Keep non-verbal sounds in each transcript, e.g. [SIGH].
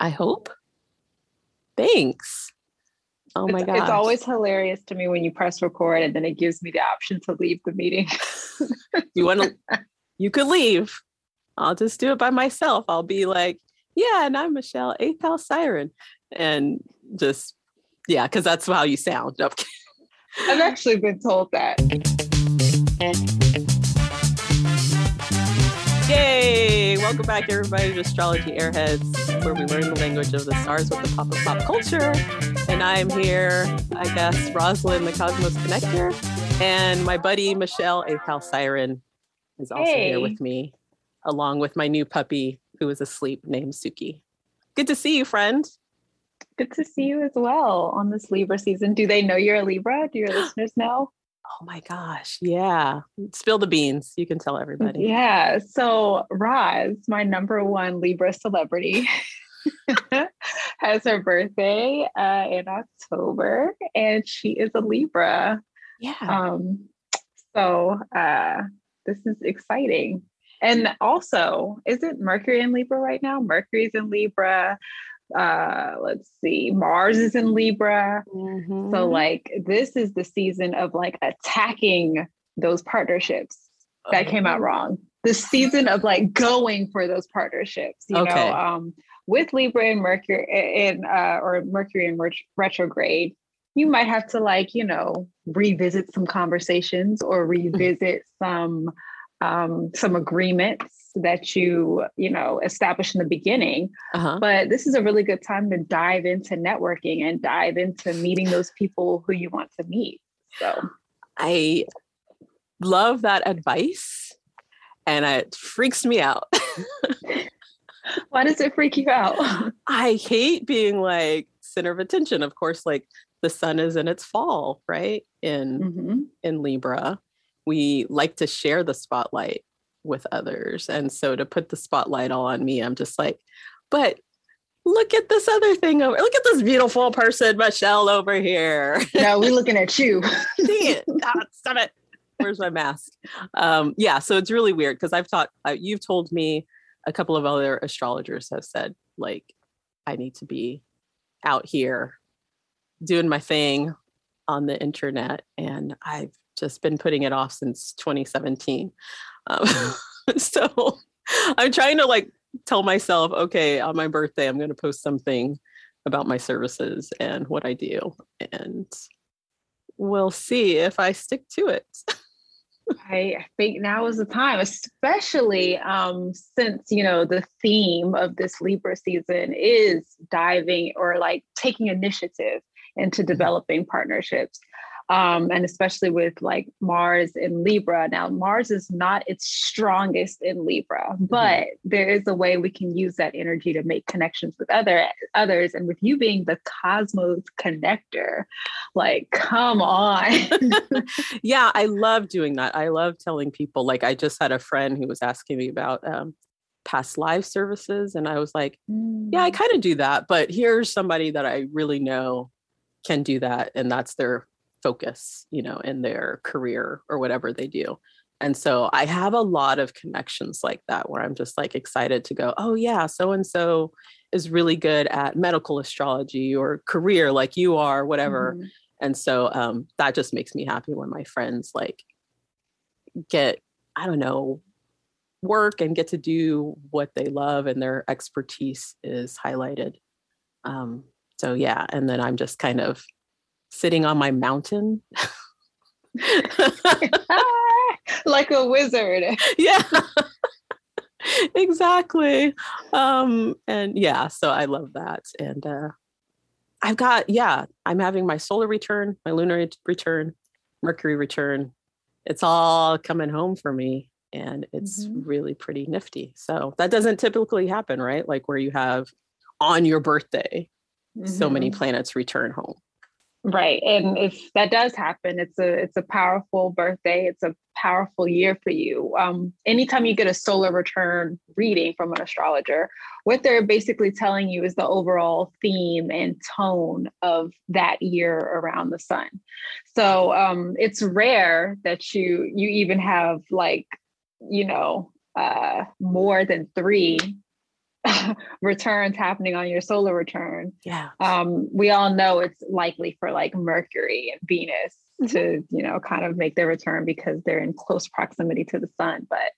I hope. Thanks. Oh my god. It's always hilarious to me when you press record and then it gives me the option to leave the meeting. [LAUGHS] you want to you could leave. I'll just do it by myself. I'll be like, yeah, and I'm Michelle, eighth house siren. And just yeah, because that's how you sound. I've actually been told that. Yay! Welcome back, everybody, to Astrology Airheads, where we learn the language of the stars with the pop of pop culture. And I'm here, I guess, Rosalind, the Cosmos Connector, and my buddy Michelle, a Siren, is also hey. here with me, along with my new puppy who is asleep named Suki. Good to see you, friend. Good to see you as well on this Libra season. Do they know you're a Libra? Do your listeners know? Oh my gosh. Yeah. Spill the beans. You can tell everybody. Yeah. So, Roz, my number one Libra celebrity, [LAUGHS] has her birthday uh, in October and she is a Libra. Yeah. Um, so, uh, this is exciting. And also, is it Mercury in Libra right now? Mercury's in Libra uh let's see mars is in libra mm-hmm. so like this is the season of like attacking those partnerships that came out oh. wrong the season of like going for those partnerships you okay. know um with libra and mercury in uh or mercury in ret- retrograde you might have to like you know revisit some conversations or revisit some um some agreements that you you know establish in the beginning. Uh-huh. but this is a really good time to dive into networking and dive into meeting those people who you want to meet so. I love that advice and it freaks me out. [LAUGHS] Why does it freak you out? I hate being like center of attention. Of course like the sun is in its fall right in mm-hmm. in libra we like to share the spotlight with others. And so to put the spotlight all on me, I'm just like, but look at this other thing over look at this beautiful person, Michelle over here. [LAUGHS] No, we're looking at you. See it. [LAUGHS] Ah, stop it. Where's my mask? Um, yeah, so it's really weird because I've taught uh, you've told me a couple of other astrologers have said like I need to be out here doing my thing on the internet and I've just been putting it off since 2017. Um, [LAUGHS] so I'm trying to like tell myself, okay, on my birthday, I'm going to post something about my services and what I do. And we'll see if I stick to it. I think now is the time, especially [LAUGHS] um, since you know the theme of this Libra season is diving or like taking initiative into developing partnerships um, and especially with like Mars in Libra. Now, Mars is not its strongest in Libra, mm-hmm. but mm-hmm. there is a way we can use that energy to make connections with other others. And with you being the cosmos connector, like, come on. [LAUGHS] yeah, I love doing that. I love telling people. Like, I just had a friend who was asking me about um, past life services, and I was like, yeah, I mm. kind of do that, but here's somebody that I really know can do that and that's their focus, you know, in their career or whatever they do. And so I have a lot of connections like that where I'm just like excited to go, oh, yeah, so and so is really good at medical astrology or career like you are, whatever. Mm-hmm. And so um, that just makes me happy when my friends like get, I don't know, work and get to do what they love and their expertise is highlighted. Um, so yeah, and then I'm just kind of sitting on my mountain. [LAUGHS] [LAUGHS] like a wizard. [LAUGHS] Yeah. exactly. Um and yeah, so I love that and uh I've got yeah, I'm having my solar return, my lunar return, Mercury return. It's all coming home for me and it's mm-hmm. really pretty nifty. So that doesn't typically happen, right? Like where you have on your birthday mm-hmm. so many planets return home. Right. And if that does happen, it's a it's a powerful birthday. It's a powerful year for you. Um, anytime you get a solar return reading from an astrologer, what they're basically telling you is the overall theme and tone of that year around the sun. So um, it's rare that you you even have like, you know, uh, more than three [LAUGHS] returns happening on your solar return. Yeah. Um, we all know it's likely for like Mercury and Venus mm-hmm. to, you know, kind of make their return because they're in close proximity to the sun. But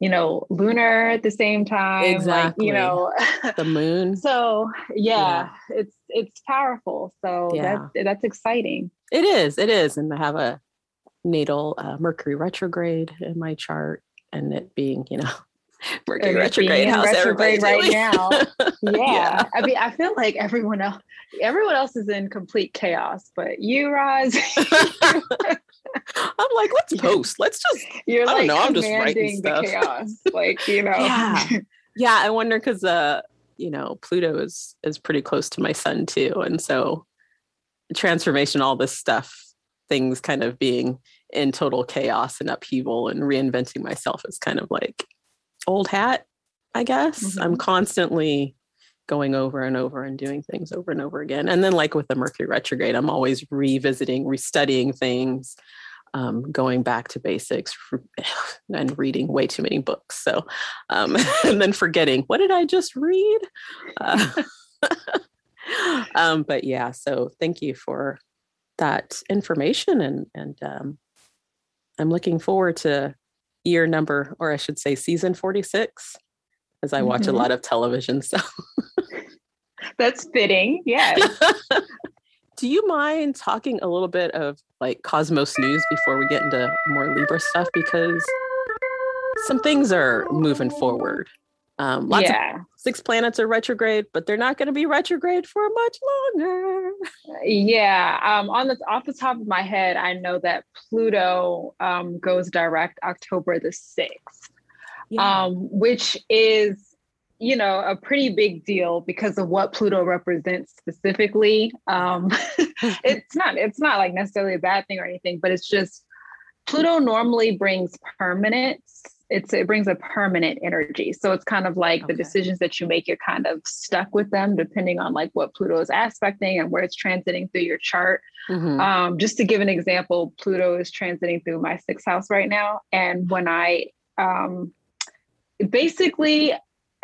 you know, lunar at the same time. Exactly. Like, you know, [LAUGHS] the [LAUGHS] moon. so yeah, yeah, it's it's powerful. So yeah. that's that's exciting. It is. It is. And I have a natal uh, Mercury retrograde in my chart, and it being, you know, [LAUGHS] Mercury retrograde. How's retrograde right now? [LAUGHS] Yeah. yeah. I mean, I feel like everyone else, everyone else is in complete chaos, but you, Roz. [LAUGHS] I'm like, let's post. Let's just. You're I like know, I'm just writing the chaos, like you know. Yeah, yeah. I wonder because uh, you know, Pluto is is pretty close to my sun too, and so transformation, all this stuff, things kind of being in total chaos and upheaval and reinventing myself is kind of like old hat, I guess. Mm-hmm. I'm constantly going over and over and doing things over and over again. And then, like with the Mercury retrograde, I'm always revisiting, restudying things, um, going back to basics, [LAUGHS] and reading way too many books. So, um, [LAUGHS] and then forgetting what did I just read? Uh, [LAUGHS] um, but yeah, so thank you for that information, and and um, I'm looking forward to year number, or I should say, season 46 as I watch mm-hmm. a lot of television. So that's fitting. Yeah. [LAUGHS] Do you mind talking a little bit of like Cosmos news before we get into more Libra stuff? Because some things are moving forward. Um, lots yeah. of six planets are retrograde, but they're not going to be retrograde for much longer. Yeah. Um, on the off the top of my head, I know that Pluto um, goes direct October the sixth yeah. um, which is, you know, a pretty big deal because of what Pluto represents specifically. Um, [LAUGHS] it's not, it's not like necessarily a bad thing or anything, but it's just Pluto normally brings permanence. It's it brings a permanent energy. So it's kind of like okay. the decisions that you make, you're kind of stuck with them depending on like what Pluto is aspecting and where it's transiting through your chart. Mm-hmm. Um, just to give an example, Pluto is transiting through my sixth house right now. And when I um, basically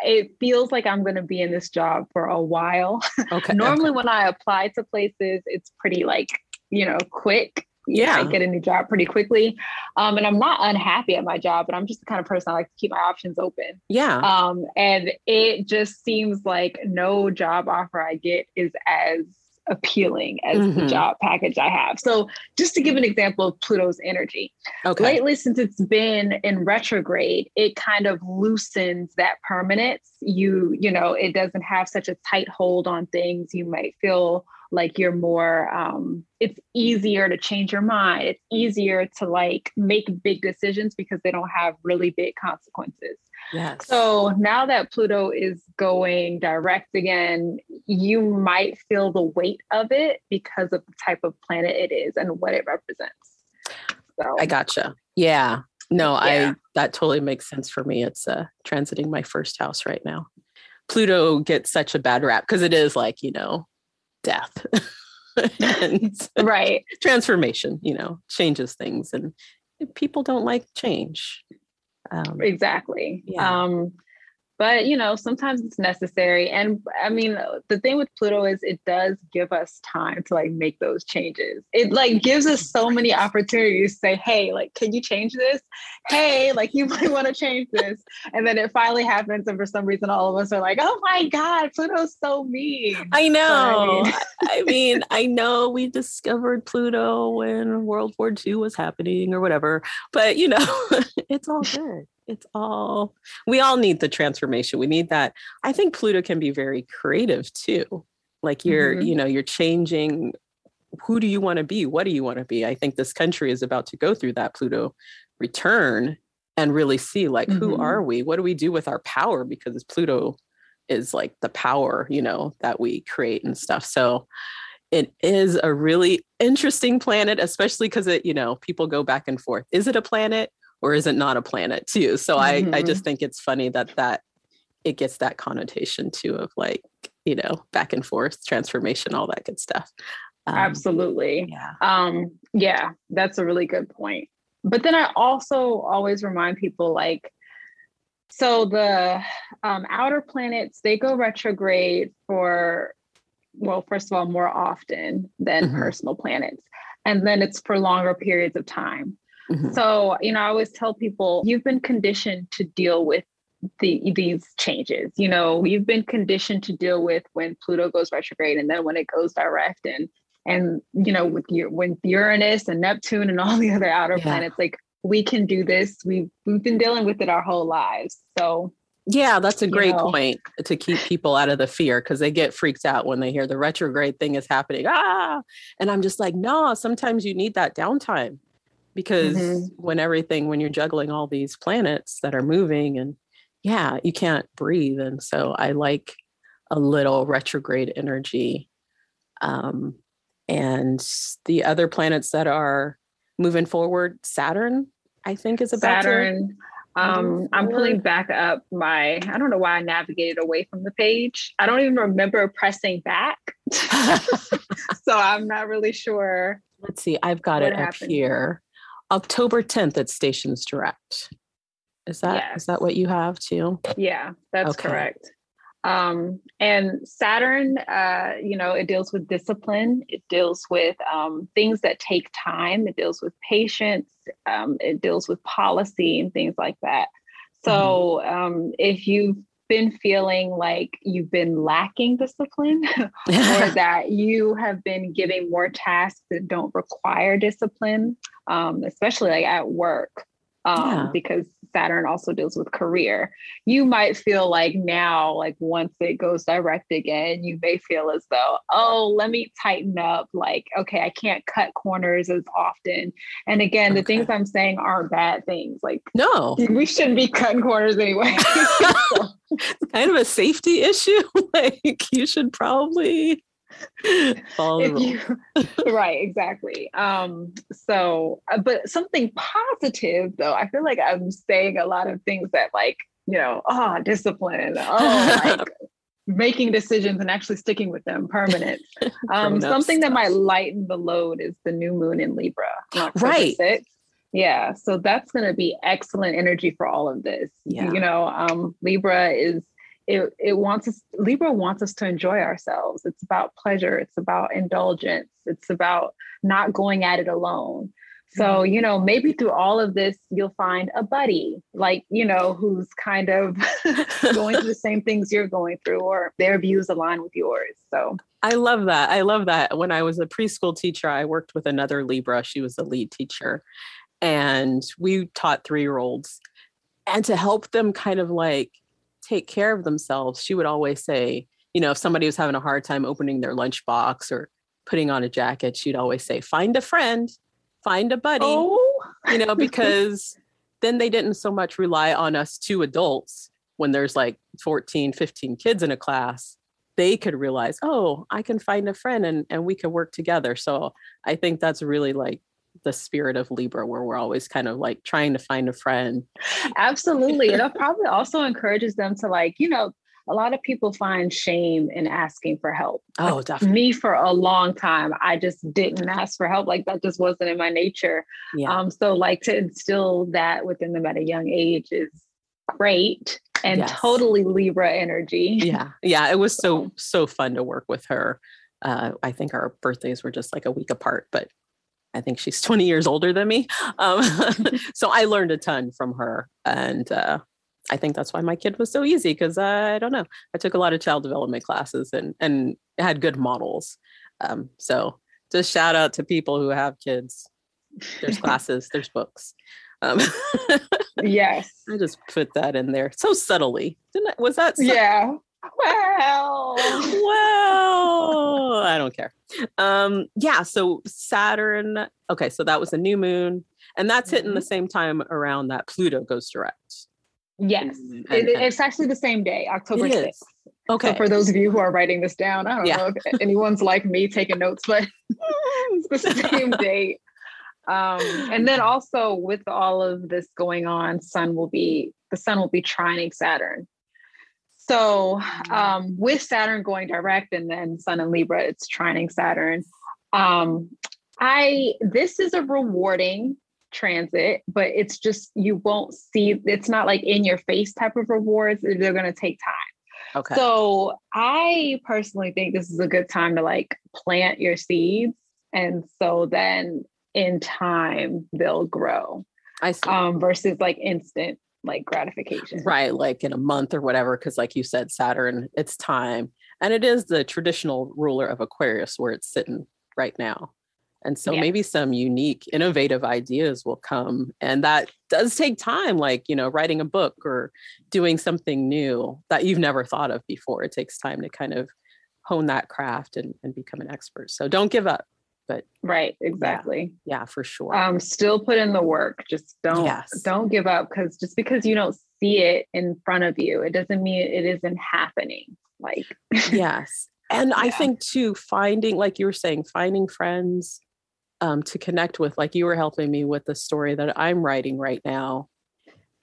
it feels like I'm going to be in this job for a while. [LAUGHS] Okay. Normally, okay. when I apply to places, it's pretty like, you know, quick. Yeah. I get a new job pretty quickly. Um, and I'm not unhappy at my job, but I'm just the kind of person I like to keep my options open. Yeah. Um, and it just seems like no job offer I get is as appealing as mm-hmm. the job package I have. So, just to give an example of Pluto's energy, okay. lately, since it's been in retrograde, it kind of loosens that permanence. You, you know, it doesn't have such a tight hold on things. You might feel like you're more um, it's easier to change your mind. It's easier to like make big decisions because they don't have really big consequences. Yes. So now that pluto is going direct again you might feel the weight of it because of the type of planet it is and what it represents. So i gotcha. Yeah. No yeah. i that totally makes sense for me. It's uh transiting my first house right now. Pluto gets such a bad rap because it is like you know death. [LAUGHS] And right. transformation you know changes things and people don't like change. Um, exactly. Yeah. um but you know sometimes it's necessary. And i mean the thing with pluto is it does give us time to like make those changes. It like gives us so many opportunities to say hey like can you change this? Hey like you [LAUGHS] might want to change this. And then it finally happens and for some reason all of us are like oh my god pluto's so mean. I know. I mean i know we discovered pluto when world war ii was happening or whatever but you know [LAUGHS] it's all good it's all we all need the transformation. We need that. I think pluto can be very creative too. Like you're mm-hmm. you know you're changing who do you want to be? What do you want to be? I think this country is about to go through that pluto return and really see like mm-hmm. who are we? What do we do with our power? Because pluto is like the power you know that we create and stuff. So it is a really interesting planet especially because it you know people go back and forth. Is it a planet or is it not a planet too so mm-hmm. i i just mm-hmm. think it's funny that that it gets that connotation too of like you know back and forth transformation all that good stuff um, absolutely yeah um yeah that's a really good point but then i also always remind people like So the um, outer planets they go retrograde for well, first of all, more often than mm-hmm. personal planets, and then it's for longer periods of time. Mm-hmm. So you know, I always tell people you've been conditioned to deal with the, these changes. You know, you've been conditioned to deal with when Pluto goes retrograde and then when it goes direct and and you know with your with Uranus and Neptune and [LAUGHS] all the other outer yeah. planets like we can do this. We've we've been dealing with it our whole lives. So yeah, that's a great you know. point to keep people out of the fear because they get freaked out when they hear the retrograde thing is happening. Ah, and I'm just like, no, sometimes you need that downtime because mm-hmm. when everything, when you're juggling all these planets that are moving and yeah, you can't breathe. And so I like a little retrograde energy. Um, and the other planets that are moving forward, Saturn, I think is about Saturn. Um, I'm pulling back up my, I don't know why I navigated away from the page. I don't even remember pressing back. [LAUGHS] [LAUGHS] so I'm not really sure. Let's see, I've got it happened. up here. October 10th at Stations Direct. Is that yes. is that what you have too? Yeah, that's okay. correct. Um, and Saturn, uh, you know, it deals with discipline. It deals with um, things that take time. It deals with patience. Um, it deals with policy and things like that. So mm-hmm. Um, if you've been feeling like you've been lacking discipline [LAUGHS] or that you have been giving more tasks that don't require discipline, um, especially like at work, um, yeah. because Saturn also deals with career. You might feel like now, like once it goes direct again, you may feel as though, oh, let me tighten up. Like, okay, I can't cut corners as often. And again, okay. the things I'm saying aren't bad things. Like, no, we shouldn't be cutting corners anyway. [LAUGHS] it's kind of a safety issue. [LAUGHS] like, you should probably [LAUGHS] Follow the you, [LAUGHS] right, exactly. Um, so, uh, but something positive though, I feel like I'm saying a lot of things that like, you know, oh, discipline, oh, like [LAUGHS] making decisions and actually sticking with them permanent. Um, something that might lighten the load is the new moon in Libra. Right. 6th. Yeah. So that's going to be excellent energy for all of this. Yeah. You know, um, Libra is it, it wants us libra wants us to enjoy ourselves. It's about pleasure. It's about indulgence. It's about not going at it alone. So mm-hmm. you know maybe through all of this you'll find a buddy like you know who's kind of [LAUGHS] going through the same things you're going through or their views align with yours. So i love that. I love that. When i was a preschool teacher i worked with another libra. She was the lead teacher. And we taught three year olds and to help them kind of like take care of themselves, she would always say, you know, if somebody was having a hard time opening their lunchbox or putting on a jacket, she'd always say, find a friend, find a buddy, oh. you know, [LAUGHS] because then they didn't so much rely on us two adults when there's like 14, 15 kids in a class. They could realize, oh, I can find a friend and, and we can work together. So I think that's really like the spirit of Libra, where we're always kind of like trying to find a friend. Absolutely. and [LAUGHS] it probably also encourages them to like, you know, a lot of people find shame in asking for help. Oh, definitely. Me for a long time, I just didn't ask for help. Like that just wasn't in my nature. Yeah. Um, so like to instill that within them at a young age is great and yes. totally Libra energy. Yeah. [LAUGHS] Yeah. It was so, so fun to work with her. Uh, I think our birthdays were just like a week apart, but I think she's [LAUGHS] 20 years older than me. Um, [LAUGHS] [LAUGHS] so I learned a ton from her. And uh, I think that's why my kid was so easy because I don't know. I took a lot of child development classes and, and had good models. Um, so just shout out to people who have kids. There's classes, there's books. Um, yes. I just put that in there so subtly. Didn't I, was that? Yeah. Well, [LAUGHS] well, I don't care. Um, yeah, so Saturn, okay, so that was a new moon, and that's mm-hmm. hitting the same time around that Pluto goes direct. Yes, and, and, it, it's actually the same day, October 6th. Okay. So for those of you who are writing this down, I don't yeah. know if anyone's like me taking notes, but [LAUGHS] it's the [LAUGHS] same date. Um, and then also with all of this going on, Sun will be the Sun will be trining Saturn. So um, with Saturn going direct and then Sun and Libra, it's trining Saturn. Um, I this is a rewarding transit, but it's just you won't see it's not like in your face type of rewards. They're gonna take time. Okay. So I personally think this is a good time to like plant your seeds. And so then in time they'll grow. I see. Um, versus like instant like gratification. Right, like in a month or whatever, because like you said, Saturn, it's time. And it is the traditional ruler of Aquarius where it's sitting right now. And so Yeah. maybe some unique, innovative ideas will come. And that does take time, like, you know, writing a book or doing something new that you've never thought of before. It takes time to kind of hone that craft and, and become an expert. So don't give up. But right, exactly. Yeah, for sure. Um, still put in the work. Just don't Yes. don't give up because just because you don't see it in front of you, it doesn't mean it isn't happening. Like yes and [LAUGHS] i think too finding like you were saying finding friends um, to connect with like you were helping me with the story that i'm writing right now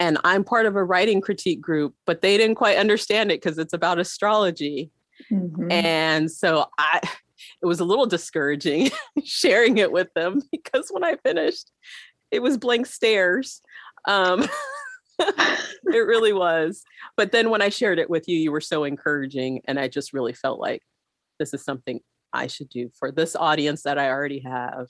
and i'm part of a writing critique group but they didn't quite understand it because it's about astrology Mhm. and so i it was a little discouraging [LAUGHS] sharing it with them [LAUGHS] because when i finished it was blank stares um [LAUGHS] it really was. But then when I shared it with you, you were so encouraging. And I just really felt like this is something I should do for this audience that I already have.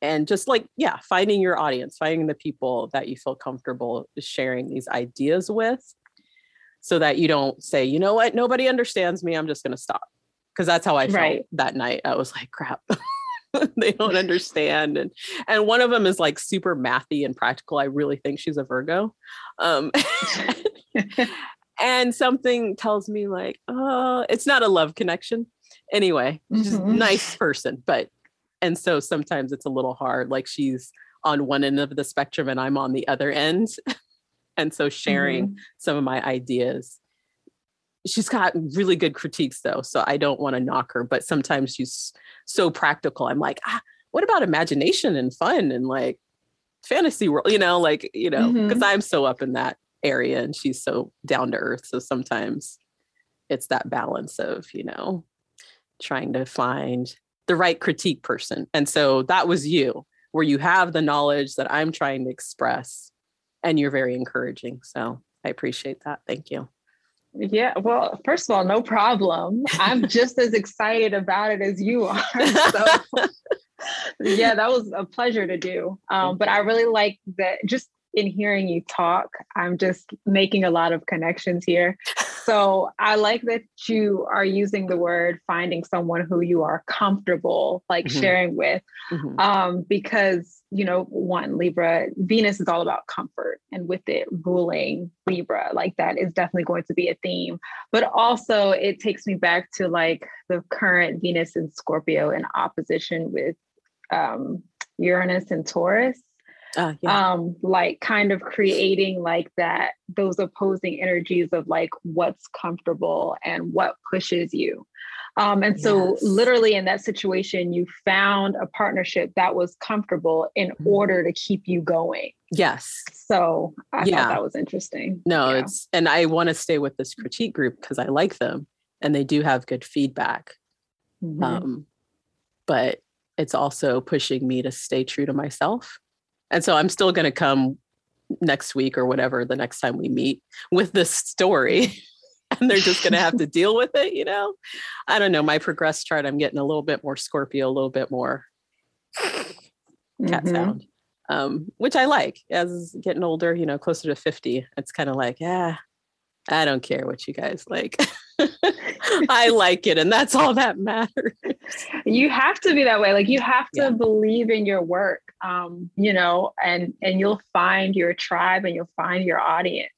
And just like, yeah, finding your audience, finding the people that you feel comfortable sharing these ideas with so that you don't say, you know what, nobody understands me. I'm just going to stop. Because that's how I felt Right. that night. I was like, crap. [LAUGHS] they don't understand and and one of them is like super mathy and practical i really think she's a virgo um [LAUGHS] and something tells me like oh it's not a love connection anyway she's a Mhm. nice person but and so sometimes it's a little hard like she's on one end of the spectrum and i'm on the other end [LAUGHS] and so sharing Mhm. some of my ideas she's got really good critiques though so i don't want to knock her but sometimes she's so practical. I'm like ah what about imagination and fun and like fantasy world? You know like you know because Mhm. i'm so up in that area and she's so down to earth so sometimes it's that balance of you know trying to find the right critique person. And so that was you where you have the knowledge that i'm trying to express and you're very encouraging. So i appreciate that. Thank you Yeah, well, first of all, no problem. I'm [LAUGHS] just as excited about it as you are. [LAUGHS] So, [LAUGHS] yeah, that was a pleasure to do. Um, but I really like that just in hearing you talk, I'm just making a lot of connections here. So I like that you are using the word finding someone who you are comfortable like Mhm. sharing with. Mhm. um, because you know one libra venus is all about comfort and with it ruling libra like that is definitely going to be a theme but also it takes me back to like the current venus and scorpio in opposition with um, uranus and taurus Ah, yeah. um like kind of creating like that those opposing energies of like what's comfortable and what pushes you um and so Yes. literally in that situation you found a partnership that was comfortable in Mhm. order to keep you going yes so i Yeah. thought that was interesting no Yeah. it's and i want to stay with this critique group because i like them and they do have good feedback Mhm. um, but it's also pushing me to stay true to myself and so i'm still going to come next week or whatever the next time we meet with this story. [LAUGHS] And they're just going to have to deal with it you know? I don't know my progress chart i'm getting a little bit more scorpio a little bit more cat Mhm. sound um, which i like. As getting older you know closer to 50 it's kind of like yeah i don't care what you guys like [LAUGHS] i like it and that's all that matters. You have to be that way. Like you have to Yeah. believe in your work um you know and and you'll find your tribe and you'll find your audience.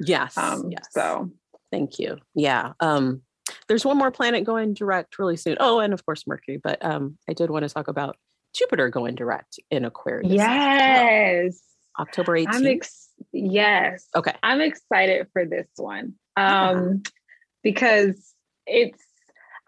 Yes um yes. so. Thank you. Yeah um there's one more planet going direct really soon. Oh and of course mercury but um i did want to talk about jupiter going direct in aquarius. Yes. October 18th i'm ex- yes. Okay. I'm excited for this one Yeah. um because it's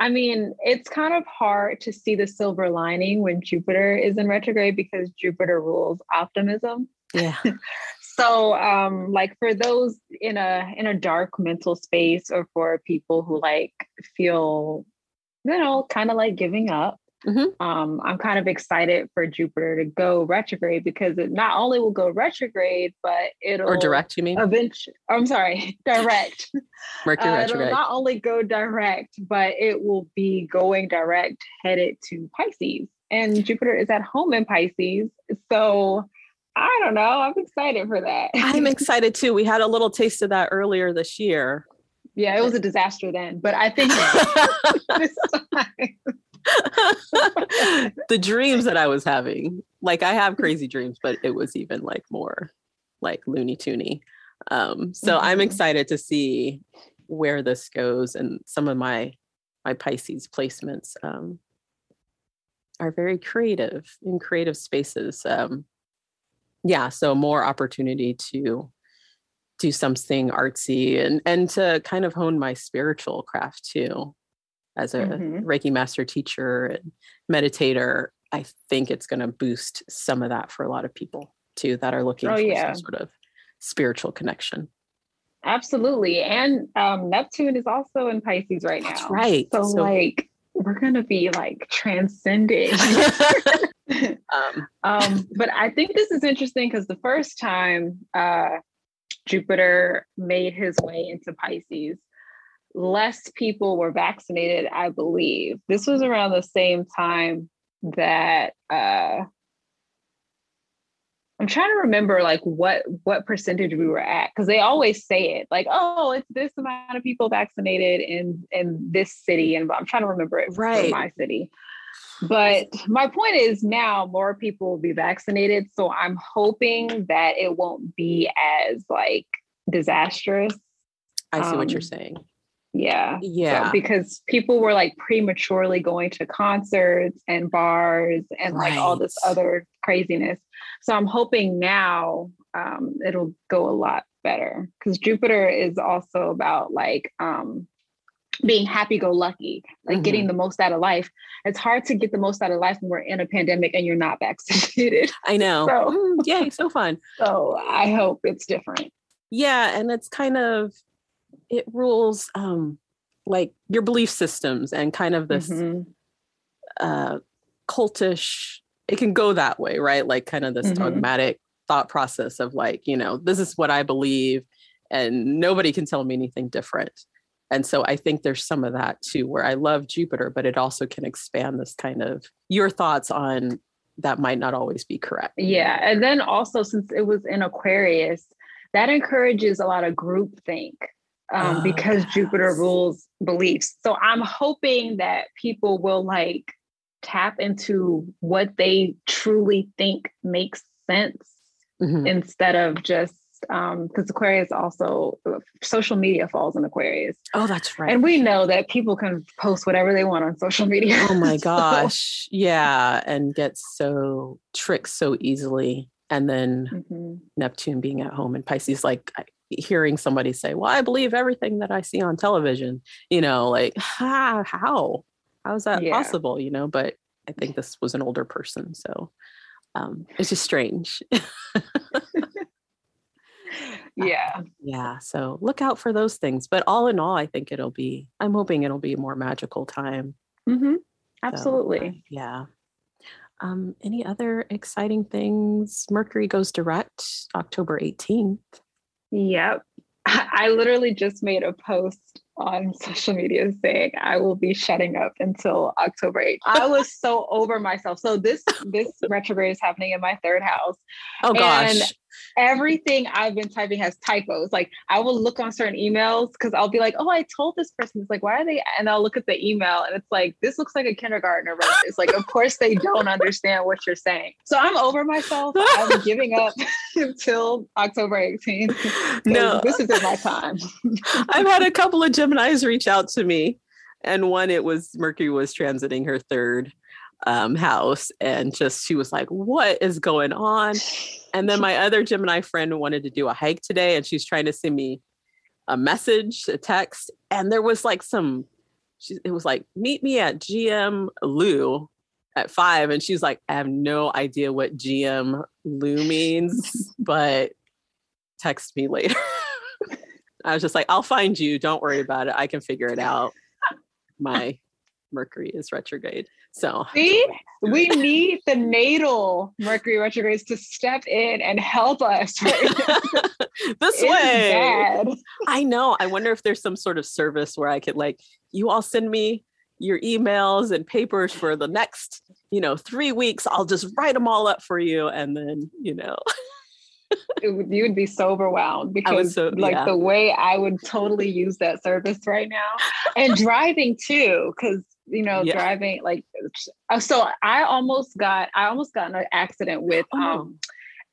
I mean, it's kind of hard to see the silver lining when Jupiter is in retrograde because Jupiter rules optimism. yeah [LAUGHS] So, um, like for those in a in a dark mental space, or for people who like feel, you know, kind of like giving up, Mm-hmm. Um, I'm kind of excited for Jupiter to go retrograde because it not only will go retrograde, but it'll or direct. You mean? Eventually, I'm sorry, [LAUGHS] direct. Mercury uh, retrograde. It'll not only go direct, but it will be going direct, headed to Pisces, and Jupiter is at home in Pisces. So I don't know. I'm excited for that. I'm [LAUGHS] excited too. We had a little taste of that earlier this year. Yeah, it was a disaster then, but I think [LAUGHS] this time [LAUGHS] the dreams that I was having, like I have crazy dreams, but it was even like more like loony toony. Um, so mm-hmm. I'm excited to see where this goes and some of my my Pisces placements um, are very creative in creative spaces. Um, yeah, so more opportunity to do something artsy and and to kind of hone my spiritual craft too as a mm-hmm. Reiki master teacher and meditator, I think it's going to boost some of that for a lot of people too that are looking oh, for yeah. some sort of spiritual connection. Absolutely. And um, Neptune is also in Pisces right That's now. Right. So, so like we're gonna be like transcended. [LAUGHS] um, [LAUGHS] um, but I think this is interesting because the first time uh, Jupiter made his way into Pisces, less people were vaccinated, I believe. This was around the same time that uh, I'm trying to remember like what what percentage we were at because they always say it like oh it's this amount of people vaccinated in in this city and I'm trying to remember it right. for my city. But my point is now more people will be vaccinated, so I'm hoping that it won't be as like disastrous. I see um, what you're um, saying. Yeah. Yeah. So, because people were like prematurely going to concerts and bars and right. like all this other craziness. So I'm hoping now um, it'll go a lot better because Jupiter is also about like um, being happy go lucky, like mm-hmm. getting the most out of life. It's hard to get the most out of life when we're in a pandemic and you're not vaccinated. I know. So, mm, yay, so fun. [LAUGHS] So I hope it's different. Yeah. And it's kind of, it rules um like your belief systems and kind of this mm-hmm. uh cultish it can go that way right like kind of this mm-hmm. dogmatic thought process of like you know this is what i believe and nobody can tell me anything different and so i think there's some of that too where i love jupiter but it also can expand this kind of your thoughts on that might not always be correct yeah and then also since it was in aquarius that encourages a lot of group think um, oh, because yes. Jupiter rules beliefs. So I'm hoping that people will like tap into what they truly think makes sense mm-hmm. instead of just um because aquarius also social media falls in aquarius oh that's right and we know that people can post whatever they want on social [LAUGHS] media oh my gosh so. yeah and get so tricked so easily and then mm-hmm. neptune being at home in pisces like hearing somebody say, "Well, I believe everything that I see on television," you know, like [SIGHS] ah, how how is that yeah. possible? You know, but I think this was an older person, so um, it's just strange. [LAUGHS] yeah, uh, yeah. So look out for those things. But all in all, I think it'll be. I'm hoping it'll be a more magical time. Mm-hmm. Absolutely. So, uh, yeah. Um, any other exciting things? Mercury goes direct October 18th. Yep. I literally just made a post on [LAUGHS] social media saying I will be shutting up until October 8th. I was [LAUGHS] so over myself. So this this retrograde is happening in my third house. Oh gosh everything I've been typing has typos. Like I will look on certain emails because I'll be like, oh, I told this person. It's like, why are they? And I'll look at the email and it's like, this looks like a kindergartner wrote this. Like, of course they don't understand what you're saying. So I'm over myself. I'm [LAUGHS] giving up [LAUGHS] until October 18th. No, this isn't my time. [LAUGHS] I've had a couple of Geminis reach out to me. And one, it was Mercury was transiting her third um, house and just she was like, What is going on? And then my other Gemini friend wanted to do a hike today and she's trying to send me a message, a text. And there was like some, she, it was like, Meet me at GM Lou at five. And she's like, I have no idea what GM Lou means, but text me later. [LAUGHS] I was just like, I'll find you. Don't worry about it. I can figure it out. My Mercury is retrograde. So see, [LAUGHS] we [LAUGHS] need the natal Mercury retrogrades to step in and help us. [LAUGHS] this way. Bad. I know. I wonder if there's some sort of service where I could like, you all send me your emails and papers for the next, you know, three weeks. I'll just write them all up for you. And then, you know. would, you would be so overwhelmed because so, like yeah. the way I would totally use that service right now and driving too. Cause you know, yeah. driving like, uh, so I almost got, I almost got in an accident with oh. um,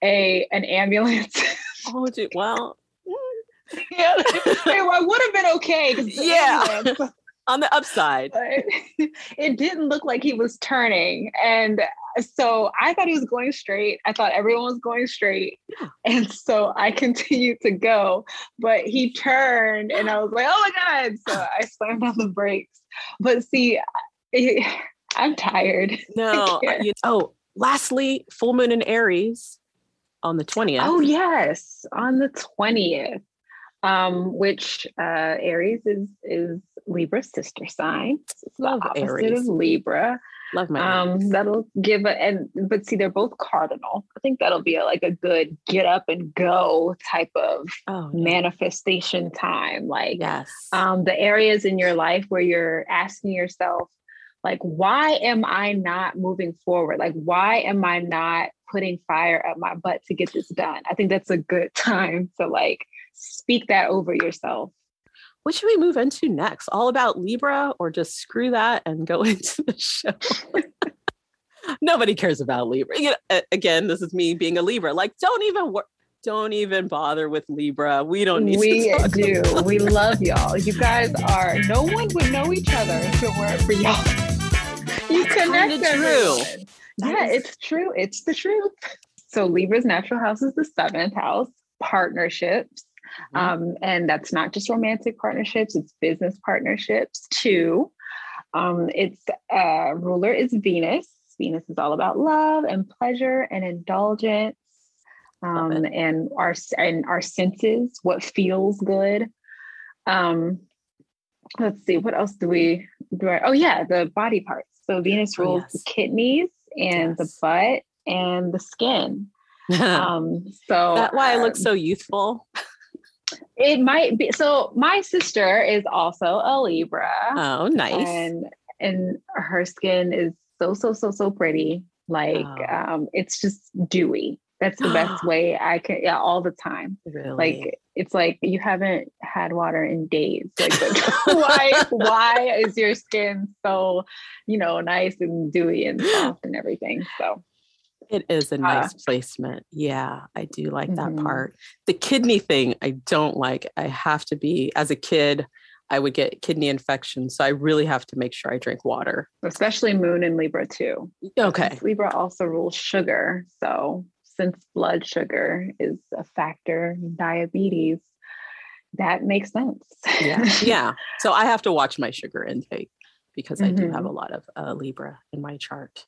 a, an ambulance. [LAUGHS] oh, well, yeah, [LAUGHS] it would have been okay. Yeah [LAUGHS] on the upside. it didn't look like he was turning. And so I thought he was going straight. I thought everyone was going straight. Yeah. And so I continued to go, but he turned and I was like, oh my God. So [SIGHS] I slammed on the brakes. But see, [LAUGHS] I'm tired. [LAUGHS] No. You, oh, lastly, full moon in Aries on the 20th. Oh, yes. On the 20th um, which uh, Aries is is Libra's sister sign. It's Love the opposite Aries. of Libra. Love my um, that'll give a and but see they're both cardinal. I think that'll be a, like a good get up and go type of oh, yeah. manifestation time. Like yes, um, the areas in your life where you're asking yourself, like, why am I not moving forward? Like, why am I not putting fire up my butt to get this done? I think that's a good [LAUGHS] time to like speak that over yourself. What should we move into next? All about Libra or just screw that and go [LAUGHS] into the show? [LAUGHS] Nobody cares about Libra. You know, again, this is me being a Libra. Like, don't even work don't even bother with Libra. We don't need we to. We do. we love y'all. You guys are. No one would know each other if it weren't for y'all. [LAUGHS] You connect. True. Yeah, is... it's true. It's the truth. So Libra's natural house is the seventh house. Partnerships. Mm-hmm. Um, and that's not just romantic partnerships, it's business partnerships too. Um, its uh, ruler is Venus. Venus is all about love and pleasure and indulgence. Um, and our and our senses, what feels good. Um, let's see, what else do we do? I, oh yeah, the body parts. So Venus oh, rules oh, yes. the kidneys and yes. the butt and the skin. [LAUGHS] um, so that's why I look um, so youthful. [LAUGHS] It might be. So my sister is also a Libra. Oh, nice. And and her skin is so so so so pretty. Like oh. um, it's just dewy. That's the best [GASPS] way I can. Yeah, all the time. Really? Like it's like you haven't had water in days. [LAUGHS] Like [LAUGHS] why why is your skin so you know nice and dewy and soft and everything? So it is a nice uh, placement. Yeah, I do like mm-hmm. that part. The kidney thing, I don't like. I have to be, as a kid, I would get kidney infection. So I really have to make sure I drink water. Especially moon and Libra too. Okay. Libra also rules sugar. So since blood sugar is a factor in diabetes, that makes sense. yeah. [LAUGHS] Yeah. So I have to watch my sugar intake because I mm-hmm. do have mm-hmm. a lot of uh, Libra in my chart.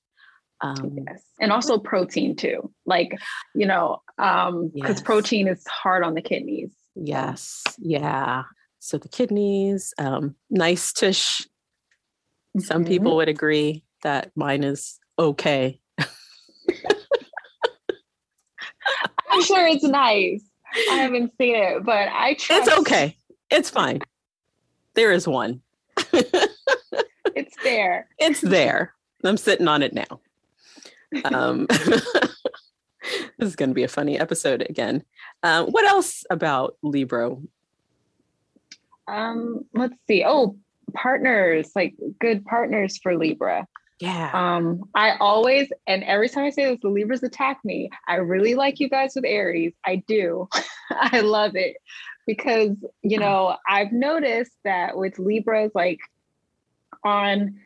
Um, yes. And also protein too. Like, you know, um, because yes. protein is hard on the kidneys. Yes. Yeah. So the kidneys, um, nice tush. Mm-hmm. Some people would agree that mine is okay. [LAUGHS] I'm sure it's nice. I haven't seen it, but I trust. It's okay. It's fine. There is one. [LAUGHS] it's there. It's there. I'm sitting on it now. Um, [LAUGHS] this is going to be a funny episode again. Um, what else about Libra? Um, let's see. Oh, partners, like good partners for Libra. Yeah. Um, I always and every time I say this, the Libras attack me. I really like you guys with Aries. I do. [LAUGHS] I love it because you know I've noticed that with Libras, like on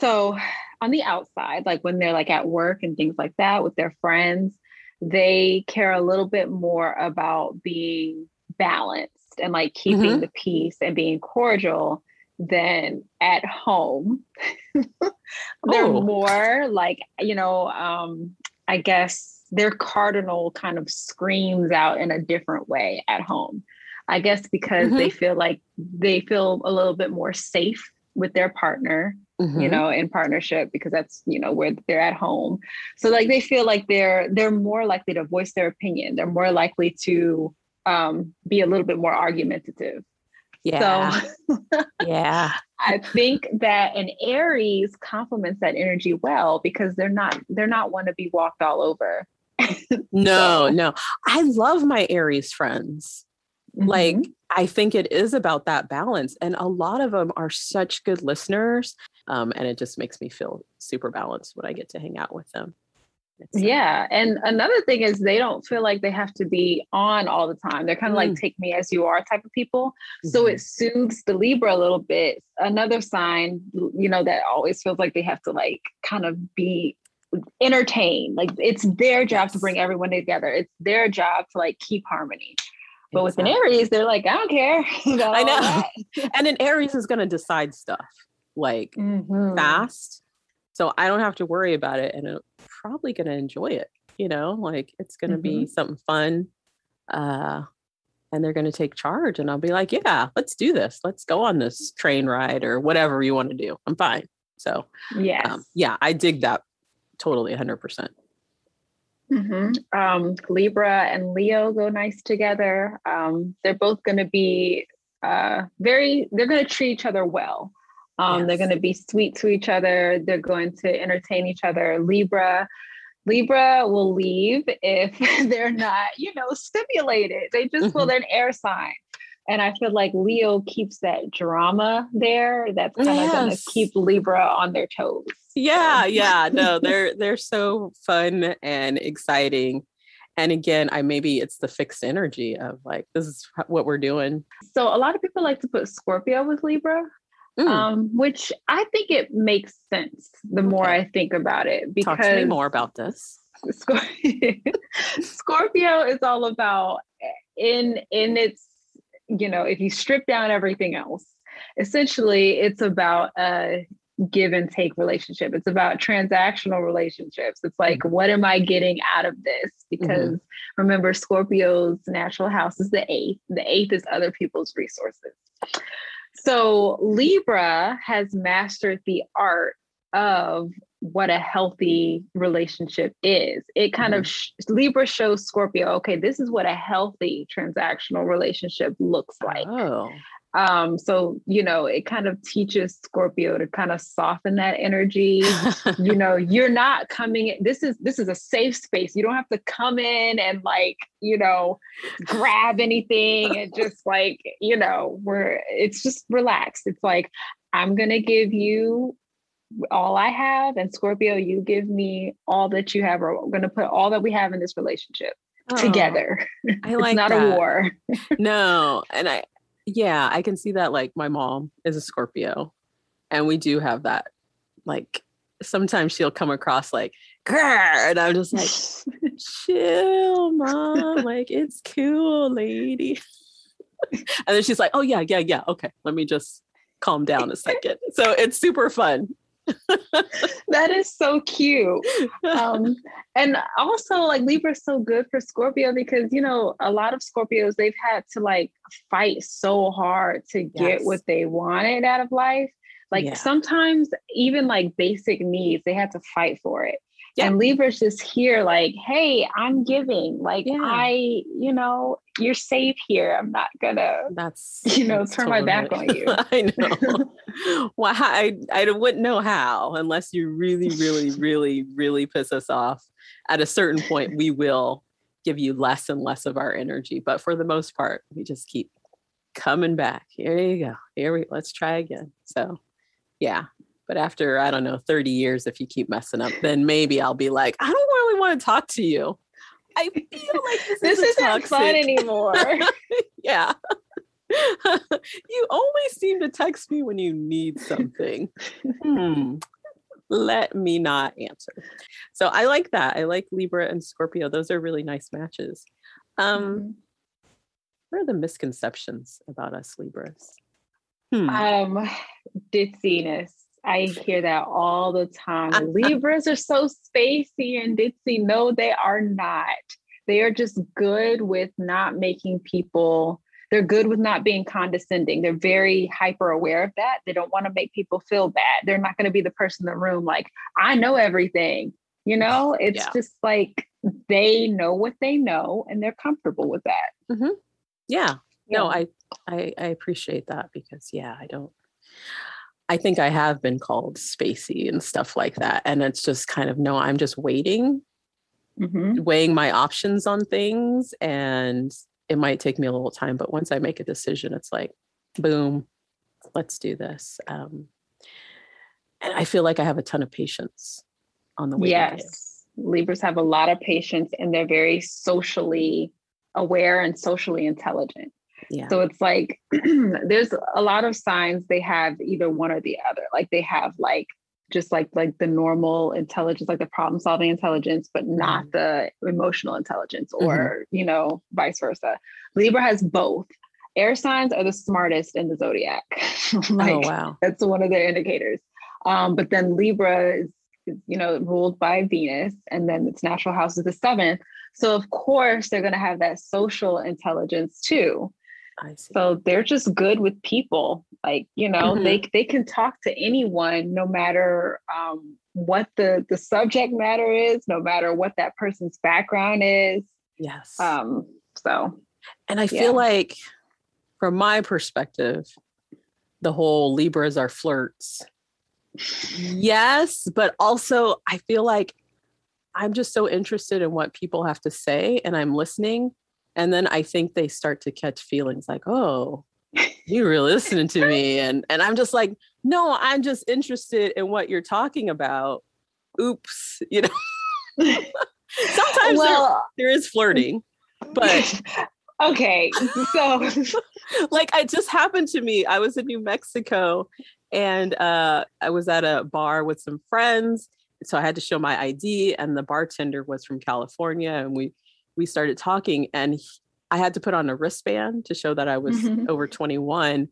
so on the outside, like when they're like at work and things like that with their friends, they care a little bit more about being balanced and like keeping mm-hmm. the peace and being cordial than at home. [LAUGHS] they're oh. more like, you know, um, I guess their cardinal kind of screams out in a different way at home. I guess because mm-hmm. they feel like they feel a little bit more safe with their partner mm-hmm. you know, in partnership because that's, you know, where they're at home. So like they feel like they're they're more likely to voice their opinion. They're more likely to um, be a little bit more argumentative. Yeah. So [LAUGHS] yeah. I think that an Aries complements that energy well because they're not they're not one to be walked all over. [LAUGHS] no, no. I love my Aries friends. Mm-hmm. Like I think it is about that balance. And a lot of them are such good listeners. Um, and it just makes me feel super balanced when I get to hang out with them. It's, uh, yeah. And another thing is they don't feel like they have to be on all the time. They're kind of mm. like take me as you are type of people. Mm-hmm. So it soothes the Libra a little bit. Another sign, you know, that always feels like they have to like kind of be entertained. Like it's their job yes. to bring everyone together. It's their job to like keep harmony. But with an Aries, they're like, I don't care. [LAUGHS] I know. [LAUGHS] and an Aries is going to decide stuff like mm-hmm. fast. So I don't have to worry about it. And I'm probably going to enjoy it. You know, like it's going to mm-hmm. be something fun. Uh, and they're going to take charge. And I'll be like, yeah, let's do this. Let's go on this train ride or whatever you want to do. I'm fine. So, yes. Um, yeah, I dig that totally 100%. Mm-hmm. Um, Libra and Leo go nice together. Um, they're both going to be uh, very, they're going to treat each other well. Um, yes. They're going to be sweet to each other. They're going to entertain each other. Libra, Libra will leave if [LAUGHS] they're not, you know, stimulated. They just mm-hmm. well, they're an air sign. And I feel like Leo keeps that drama there. That's kind yes. of going to keep Libra on their toes. Yeah, [LAUGHS] yeah. No, they're they're so fun and exciting. And again, I maybe it's the fixed energy of like this is what we're doing. So a lot of people like to put Scorpio with Libra. Mm. Um, which I think it makes sense the okay. more I think about it. Because Talk to me more about this. [LAUGHS] Scorpio is all about in in its you know if you strip down everything else essentially it's about a give and take relationship it's about transactional relationships it's like mm-hmm. what am i getting out of this because mm-hmm. remember scorpio's natural house is the eighth the eighth is other people's resources so libra has mastered the art of what a healthy relationship is. It kind mm-hmm. of sh- Libra shows Scorpio, okay, this is what a healthy transactional relationship looks like. Oh. Um, so you know, it kind of teaches Scorpio to kind of soften that energy. [LAUGHS] you know, you're not coming in, this is this is a safe space. You don't have to come in and like, you know, grab anything and just like, you know, we're it's just relaxed. It's like, I'm gonna give you all I have, and Scorpio, you give me all that you have, or we're to put all that we have in this relationship oh, together. I [LAUGHS] like it's not that. a war. no, and I, yeah, I can see that. Like my mom is a Scorpio, and we do have that. Like sometimes she'll come across like, and I'm just like, [LAUGHS] chill, mom. like it's cool, lady. [LAUGHS] and then she's like, oh yeah, yeah, yeah. Okay, let me just calm down a second. So it's super fun that is so cute. Um, [LAUGHS] and also, like Libra is so good for Scorpio because you know a lot of Scorpios they've had to like fight so hard to get yes. what they wanted out of life. Like yeah. sometimes even like basic needs, they had to fight for it. Yeah. And Libra's just here, like, hey, I'm giving. Like, yeah. I, you know, you're safe here. I'm not gonna that's [LAUGHS] you know, that's turn totally. my back on [LAUGHS] you. I know. [LAUGHS] well, I I wouldn't know how unless you really, really, really, really piss us off. At a certain point, we will give you less and less of our energy. But for the most part, we just keep coming back. Here you go. Here we let's try again. So yeah, but after, I don't know, 30 years, if you keep messing up, then maybe I'll be like, I don't really want to talk to you. I feel like this, this isn't, isn't fun anymore. [LAUGHS] yeah. [LAUGHS] you always seem to text me when you need something. hmm. Let me not answer. So I like that. I like Libra and Scorpio. Those are really nice matches. Um, mm-hmm. What are the misconceptions about us Libras? Hmm. Um, ditziness. I hear that all the time. Libras are so spacey and ditzy. No, they are not. They are just good with not making people they're good with not being condescending. They're very hyper aware of that. They don't want to make people feel bad. They're not going to be the person in the room like, I know everything. You know, it's yeah. just like they know what they know and they're comfortable with that. Mm-hmm. Yeah. yeah. No, I, I I appreciate that because yeah, I don't I think I have been called spacey and stuff like that. And it's just kind of no, I'm just waiting, mm-hmm. weighing my options on things. And it might take me a little time, but once I make a decision, it's like, boom, let's do this. Um, and I feel like I have a ton of patience on the way. Yes. Libras have a lot of patience and they're very socially aware and socially intelligent. Yeah. So it's like [CLEARS THROAT] there's a lot of signs they have either one or the other. Like they have like just like like the normal intelligence, like the problem solving intelligence, but not mm-hmm. the emotional intelligence, or mm-hmm. you know, vice versa. Libra has both. Air signs are the smartest in the zodiac. [LAUGHS] like, oh wow, that's one of their indicators. Um, but then Libra is, is, you know, ruled by Venus, and then its natural house is the seventh. So of course they're going to have that social intelligence too. So they're just good with people. Like, you know, mm-hmm. they they can talk to anyone no matter um, what the the subject matter is, no matter what that person's background is. Yes. Um, so and I feel like from my perspective, the whole Libras are flirts. yes, but also I feel like I'm just so interested in what people have to say and I'm listening and then i think they start to catch feelings like oh [LAUGHS] you really listening to me and and i'm just like no i'm just interested in what you're talking about. Oops you know? [LAUGHS] Sometimes well, there, there is flirting but [LAUGHS] okay so like it just happened to me i was in new mexico and uh, i was at a bar with some friends so i had to show my id and the bartender was from california and we we started talking and he, I had to put on a wristband to show that I was mm-hmm. over 21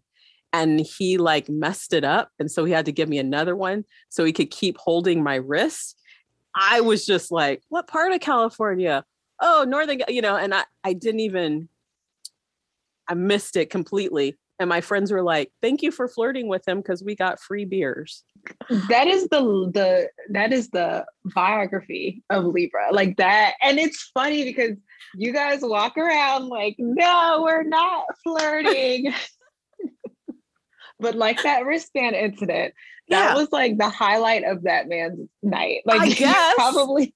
and he like messed it up and so he had to give me another one so he could keep holding my wrist. I was just like, what part of California? Oh, northern, you know, and I I didn't even I missed it completely. And my friends were like, "Thank you for flirting with him because we got free beers." That is the the that is the biography of Libra, like that. And it's funny because you guys walk around like, "No, we're not flirting." [LAUGHS] but like that wristband incident, that yeah. was like the highlight of that man's night. Like, [LAUGHS] I guess probably.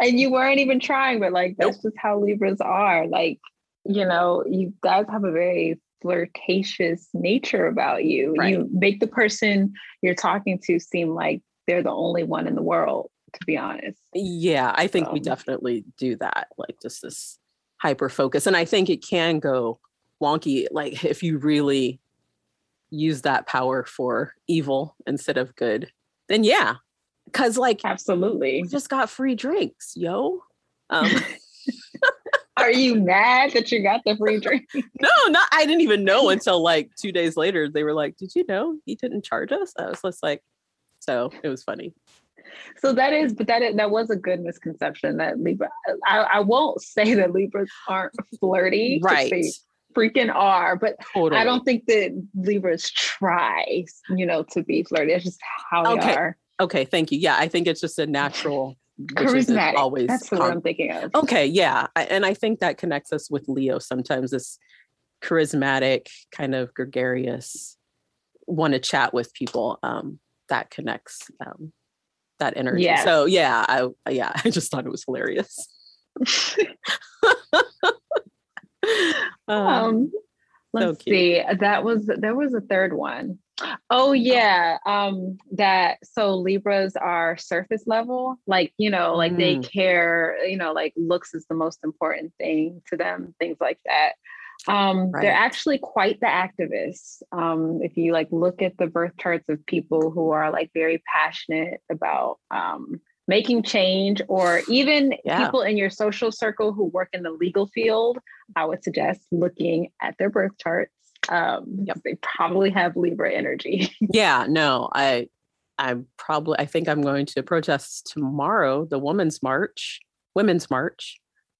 and you weren't even trying, but like that's nope. just how Libras are. Like you know, you guys have a very flirtatious nature about you. Right. You make the person you're talking to seem like they're the only one in the world, to be honest. Yeah, I think so. we definitely do that. Like just this hyper focus. And I think it can go wonky, like if you really use that power for evil instead of good, then yeah. Cause like absolutely just got free drinks, yo. Um [LAUGHS] Are you mad that you got the free drink? [LAUGHS] no, not. I didn't even know until like two days later. They were like, "Did you know he didn't charge us?" I was just like, so it was funny. So that is, but that is, that was a good misconception that Libra. I, I won't say that Libras aren't flirty, right? freaking are, but totally. I don't think that Libras try, you know, to be flirty. It's just how okay. they are. Okay, thank you. Yeah, I think it's just a natural charismatic. Always that's what I'm thinking of. Okay, yeah, I, and I think that connects us with Leo. Sometimes this charismatic, kind of gregarious, want to chat with people. Um, that connects um, that energy. Yes. So yeah, I yeah, [LAUGHS] I just thought it was hilarious. [LAUGHS] [LAUGHS] um, um, let's so see. That was there was a third one. Oh yeah. Um that so Libras are surface level, like, you know, like mm. they care, you know, like looks is the most important thing to them, things like that. Um right. they're actually quite the activists. Um if you like look at the birth charts of people who are like very passionate about um making change or even yeah. people in your social circle who work in the legal field, I would suggest looking at their birth charts um yep. they probably have libra energy [LAUGHS] yeah no i i'm probably i think i'm going to protest tomorrow the women's march women's march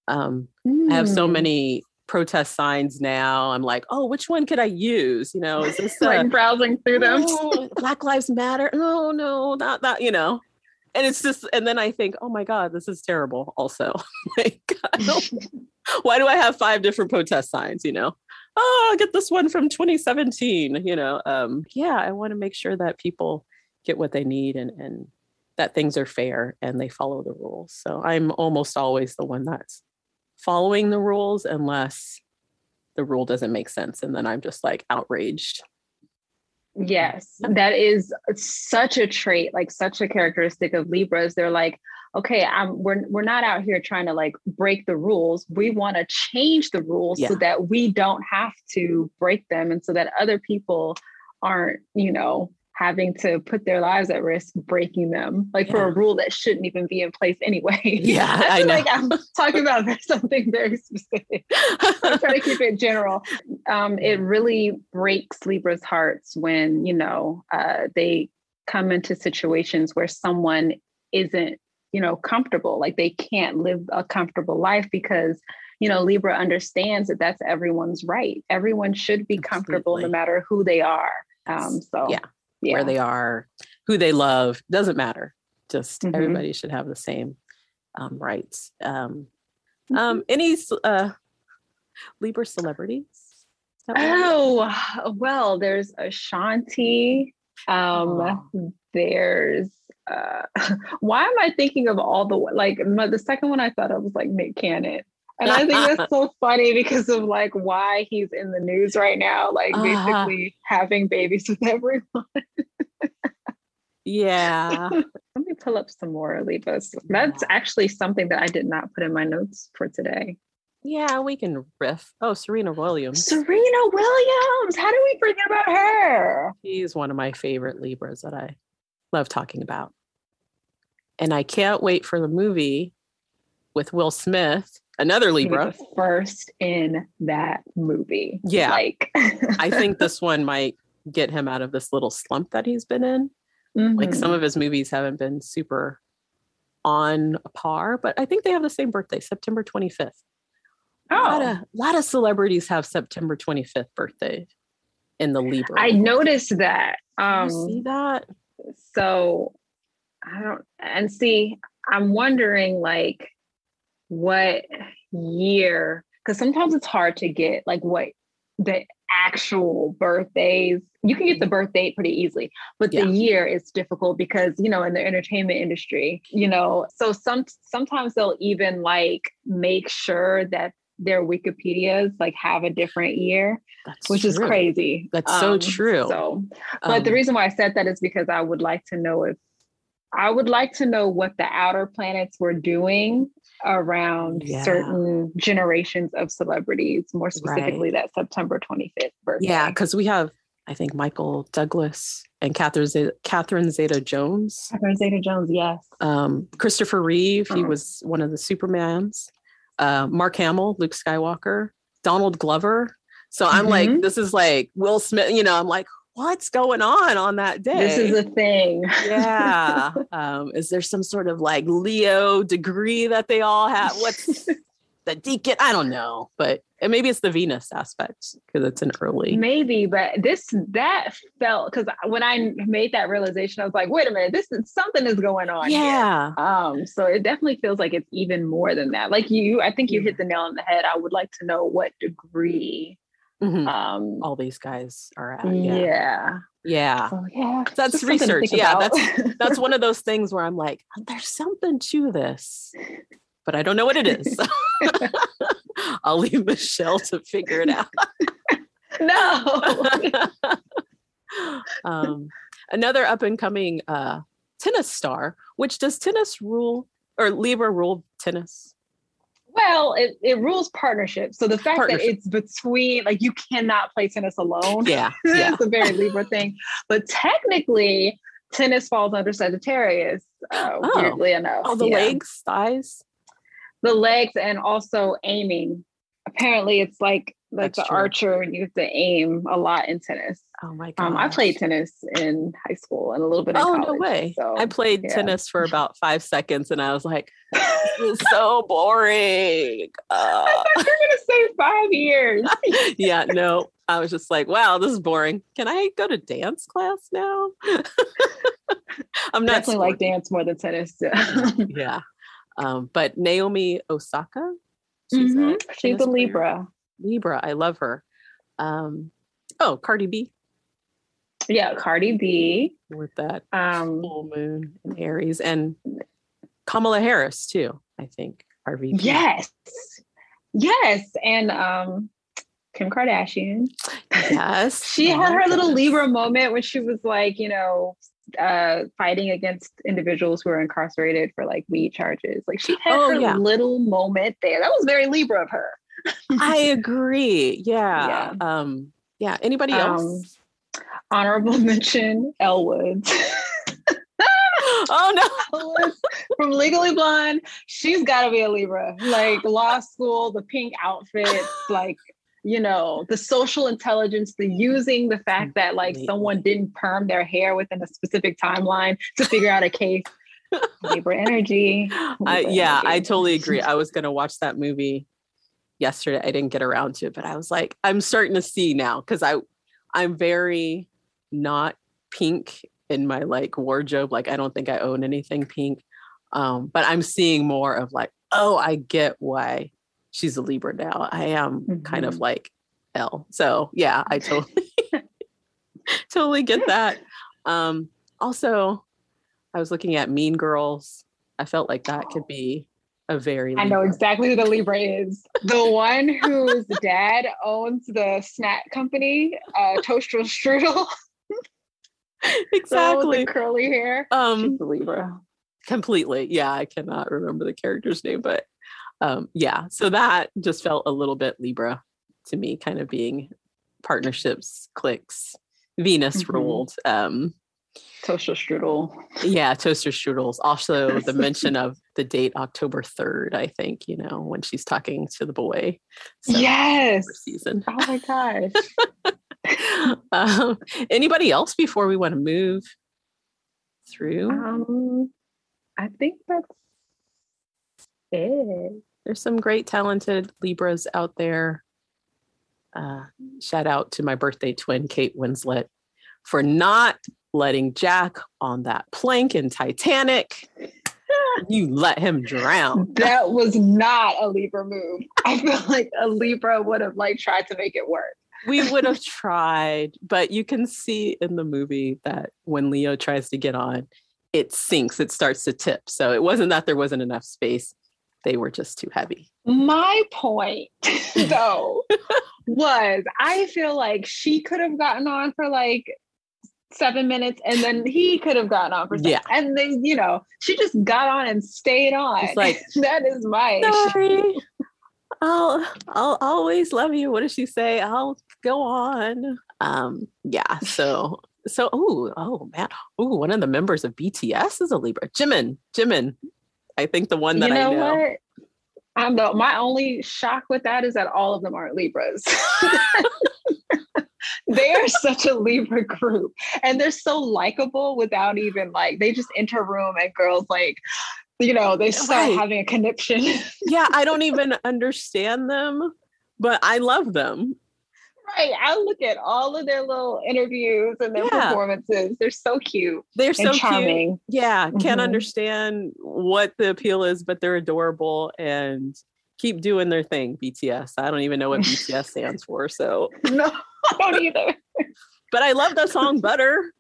Um, mm. I have so hmm. many protest signs now. I'm like, oh, which one could I use? You know, is this [LAUGHS] like browsing through them? Oh, Black Lives Matter. No, no, not that. You know, and it's just, and then I think, oh my god, this is terrible. Also, [LAUGHS] like, why do I have five different protest signs? You know, oh, I'll get this one from 2017. You know, um, yeah, I want to make sure that people get what they need and and that things are fair and they follow the rules. So I'm almost always the one that's following the rules unless the rule doesn't make sense. And then I'm just like outraged. Yes, that is such a trait, like such a characteristic of Libras. They're like, okay, I'm we're we're not out here trying to like break the rules. We want to change the rules yeah. so that we don't have to break them and so that other people aren't, you know, having to put their lives at risk breaking them like yeah. for a rule that shouldn't even be in place anyway [LAUGHS] yeah I, know. like i'm talking about [LAUGHS] something very specific [LAUGHS] i'm trying to keep it general um, it really breaks libra's hearts when you know uh, they come into situations where someone isn't you know comfortable like they can't live a comfortable life because you know libra understands that that's everyone's right everyone should be Absolutely. comfortable no matter who they are um, so yeah yeah. where they are, who they love, doesn't matter. Just mm-hmm. everybody should have the same um, rights. Um, mm-hmm. um, any uh, Libra celebrities? Oh, well, there's Ashanti. Um, oh. There's uh, [LAUGHS] why am I thinking of all the like the second one I thought of was like Nick Cannon. And I think that's so [LAUGHS] funny because of like why he's in the news right now, like uh-huh. basically having babies with everyone. [LAUGHS] yeah. Let me pull up some more Libras. That's actually something that I did not put in my notes for today. Yeah, we can riff. Oh, Serena Williams. Serena Williams. How do we forget about her? She's one of my favorite Libras that I love talking about. And I can't wait for the movie with Will Smith another Libra. first in that movie. Yeah. Like [LAUGHS] I think this one might get him out of this little slump that he's been in. Mm-hmm. Like some of his movies haven't been super on par, but I think they have the same birthday, September 25th. Oh. A lot of, a lot of celebrities have September 25th birthday in the Libra. I noticed that. Um, see that? So I don't, and see, I'm wondering like, what year because sometimes it's hard to get like what the actual birthdays you can get the birth date pretty easily but yeah. the year is difficult because you know in the entertainment industry you know so some sometimes they'll even like make sure that their wikipedias like have a different year That's which true. is crazy That's um, so true so but um, the reason why i said that is because i would like to know if I would like to know what the outer planets were doing around yeah. certain generations of celebrities, more specifically right. that September 25th birthday. Yeah, because we have, I think, Michael Douglas and Catherine Zeta, Catherine Zeta Jones. Catherine Zeta Jones, yes. Um, Christopher Reeve, he uh-huh. was one of the Supermans. Uh, Mark Hamill, Luke Skywalker, Donald Glover. So I'm mm-hmm. like, this is like Will Smith, you know, I'm like, what's going on on that day? This is a thing. yeah. [LAUGHS] Um, is there some sort of like Leo degree that they all have? What's the decan? I don't know, but maybe it's the Venus aspect because it's an early. Maybe, but this that felt because when I made that realization, I was like, wait a minute, this is something is going on. Yeah. Here. Um. So it definitely feels like it's even more than that. Like you, I think you hit the nail on the head. I would like to know what degree Mm-hmm. Um, all these guys are at. Yeah. Yeah. Yeah. So, yeah. That's research. Yeah. That's that's one of [LAUGHS] those things where I'm like, there's something to this, but I don't know what it is. [LAUGHS] [LAUGHS] I'll leave Michelle to figure it out. [LAUGHS] no. um, another up and coming uh, tennis star, which does tennis rule or Libra rule tennis? Well, it, it rules partnership. So the fact that it's between, like, you cannot play tennis alone. Yeah. yeah. it's a very Libra thing. But technically, tennis falls under Sagittarius, uh, oh. weirdly enough. All the yeah. legs, thighs? The legs, and also aiming. Apparently, it's like like That's the true. archer, you have to aim a lot in tennis. Oh my god! Um, I played tennis in high school and a little bit. oh college, no way! So, I played yeah. tennis for about [LAUGHS] five seconds, and I was like, "This is [LAUGHS] so boring." Uh, I thought you were gonna say five years. [LAUGHS] yeah, no, I was just like, "Wow, this is boring." Can I go to dance class now? I'm not Definitely like dance more than tennis. yeah. Um, but Naomi Osaka, she's Mhm. a She's a. Libra. Libra. I love her. Um, oh, Cardi B Yeah, Cardi B. with that Um, full moon in Aries, and Kamala Harris too. I think RVP. yes, yes, and um, Kim Kardashian. Yes. [LAUGHS] She had her little. Libra moment when she was like, you know, uh, fighting against individuals who are incarcerated for like weed charges. Like she had Oh, her yeah. little moment there. That was very Libra of her. I [LAUGHS] agree. Yeah. Um, yeah. Anybody Um, else? Honorable [LAUGHS] mention: Elle Woods. [LAUGHS] Oh no. From Legally Blonde. She's got to be a Libra. Like law school, the pink outfits, like you know, the social intelligence, the using the fact that like someone didn't perm their hair within a specific timeline to figure out a case. [LAUGHS] Libra energy. I, Libra yeah, I totally agree. I was going to watch that movie yesterday. I didn't get around to it, but I was like, I'm starting to see now because I, I'm very not pink in my like wardrobe. Like I don't think I own anything pink, um, but I'm seeing more of like, oh, I get why she's a Libra now. I am kind of Mhm. like L. So yeah, I totally, [LAUGHS] totally get that. Um, also, I was looking at Mean Girls. I felt like that could be a very. I know exactly who the Libra is. The one whose dad owns the snack company, uh, Toaster Strudel. [LAUGHS] [LAUGHS] The one with exactly. the curly hair. Um, She's a Libra. completely. Yeah, I cannot remember the character's name, but um, yeah. So that just felt a little bit Libra to me, kind of being partnerships, clicks, Venus Mhm. ruled. Um, Toaster Strudel. yeah, toaster strudels. Also, the [LAUGHS] mention of the date October third. I think you know when she's talking to the boy. So, yes. season. Oh my gosh. [LAUGHS] um, anybody else before we want to move through? Um, I think that's it. There's some great talented Libras out there. Uh, shout out to my birthday twin, Kate Winslet, for not letting Jack on that plank in Titanic. you let him drown. [LAUGHS] That was not a Libra move. [LAUGHS] I feel like a Libra would have like tried to make it work. we [LAUGHS] would have tried, but you can see in the movie that when Leo tries to get on, it sinks, it starts to tip. So it wasn't that there wasn't enough space, they were just too heavy. My point, [LAUGHS] [LAUGHS] though, was I feel like she could have gotten on for like seven minutes and then he could have gotten on for seven. Yeah. And then, you know, she just got on and stayed on. It's like, [LAUGHS] that is my issue. Sorry. I'll I'll always love you. What does she say? I'll go on. Um, yeah, so so oh oh man. Oh, one of the members of BTS is a Libra. Jimin. Jimin. I think the one that you know, I know. what? I'm the, my only shock with that is that all of them aren't Libras. [LAUGHS] they are such a Libra group and they're so likable without even like they just enter room and girls like you know they start Right. having a connection. yeah, I [LAUGHS] don't even understand them, but I love them. Right. I look at all of their little interviews and their Yeah. performances. They're so cute They're so and cute. charming. Yeah, can't Mhm. understand what the appeal is, but they're adorable and keep doing their thing. BTS. I don't even know what BTS stands for. So, [LAUGHS] No, I don't either. [LAUGHS] but I love the song Butter.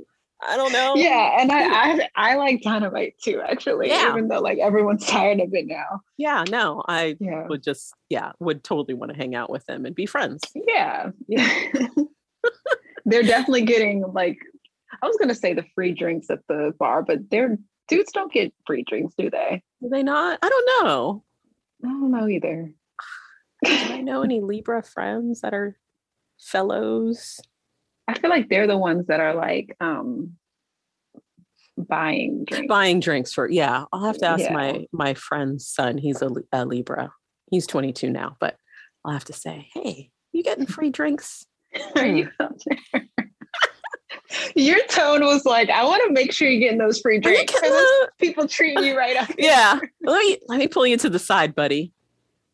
I don't know. Yeah, and I, I I like Dynamite too, actually. Yeah. Even though like everyone's [LAUGHS] tired of it now. Yeah, no, I Yeah. would just, yeah, would totally want to hang out with them and be friends. Yeah. yeah. [LAUGHS] they're definitely getting like I was gonna say the free drinks at the bar, but they're dudes don't get free drinks, do they? Do they not? I don't know. I don't know either. Do I know any [LAUGHS] Libra friends that are fellows? I feel like they're the ones that are like um buying drinks. Buying drinks for, yeah, I'll have to ask Yeah. my my friend's son. He's a, a Libra. He's 22 now, but I'll have to say, hey, you getting free drinks? [LAUGHS] Are you out there? [LAUGHS] Your tone was like, I want to make sure you're getting those free drinks. people treat you right up. [LAUGHS] Yeah. Let me let me pull you to the side, buddy.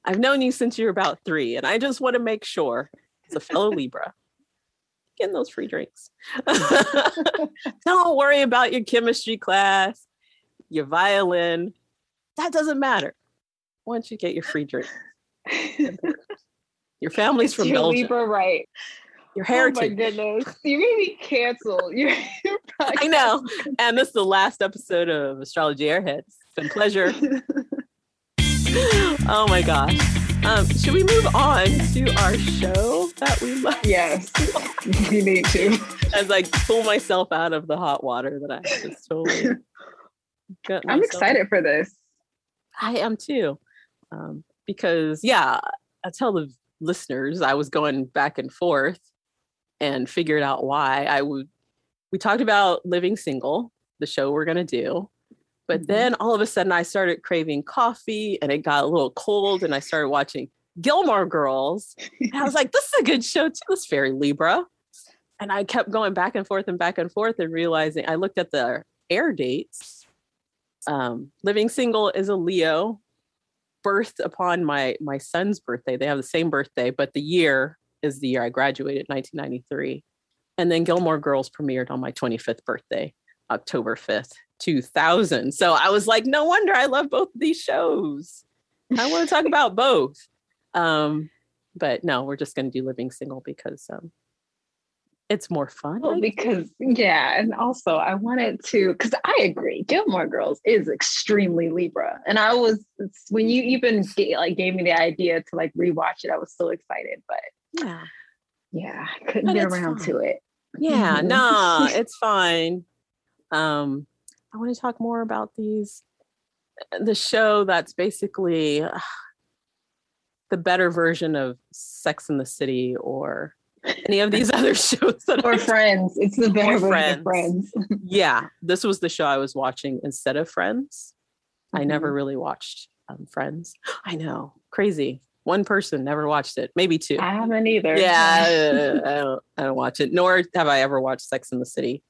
I've known you since you're about three, and I just want to make sure, It's a fellow Libra, getting those free drinks. [LAUGHS] [LAUGHS] Don't worry about your chemistry class, your violin. That doesn't matter. Once you get your free drink. [LAUGHS] Your family's from your Belgium. Libra, right? Your heritage. Oh my goodness. You're gonna be canceled. You're, you're I know. And this is the last episode of Astrology Airheads. It's been a pleasure. oh my gosh. Um, should we move on to our show that we love? Yes, [LAUGHS] we need to. As I pull myself out of the hot water that I just totally. [LAUGHS] I'm excited for this. I am too, um, because yeah, I tell the listeners I was going back and forth and figured out why I would. We talked about living single, the show we're gonna do, but mm-hmm. then all of a sudden I started craving coffee and it got a little cold and I started watching Gilmore Girls. And I was like, this is a good show too. It's very Libra. And I kept going back and forth and back and forth and realizing I looked at the air dates. Um, living single is a Leo, birthed upon my my son's birthday. They have the same birthday, but the year is the year I graduated, 1993. And then Gilmore Girls premiered on my 25th birthday, October 5th, 2000. So I was like, no wonder I love both of these shows. I want to talk [LAUGHS] about both. Um, but no, we're just going to do Living Single because um, it's more fun. Well, because yeah, and also I wanted to because I agree, Gilmore Girls is extremely Libra, and I was when you even like gave me the idea to like rewatch it, I was so excited. But yeah, yeah, I couldn't but get around to it. Yeah, nah, [LAUGHS] it's fine. Um, I want to talk more about these uh, the show that's basically uh, the better version of Sex in the City or any of these other [LAUGHS] shows that or I Friends. It's the better version Friends. of Friends. [LAUGHS] yeah, this was the show I was watching instead of Friends. Mm-hmm. I never really watched um, Friends. [GASPS] I know, crazy. One person never watched it, maybe two. I haven't either. Yeah, I, [LAUGHS] I, don't. I don't watch it. Nor have I ever watched Sex in the City.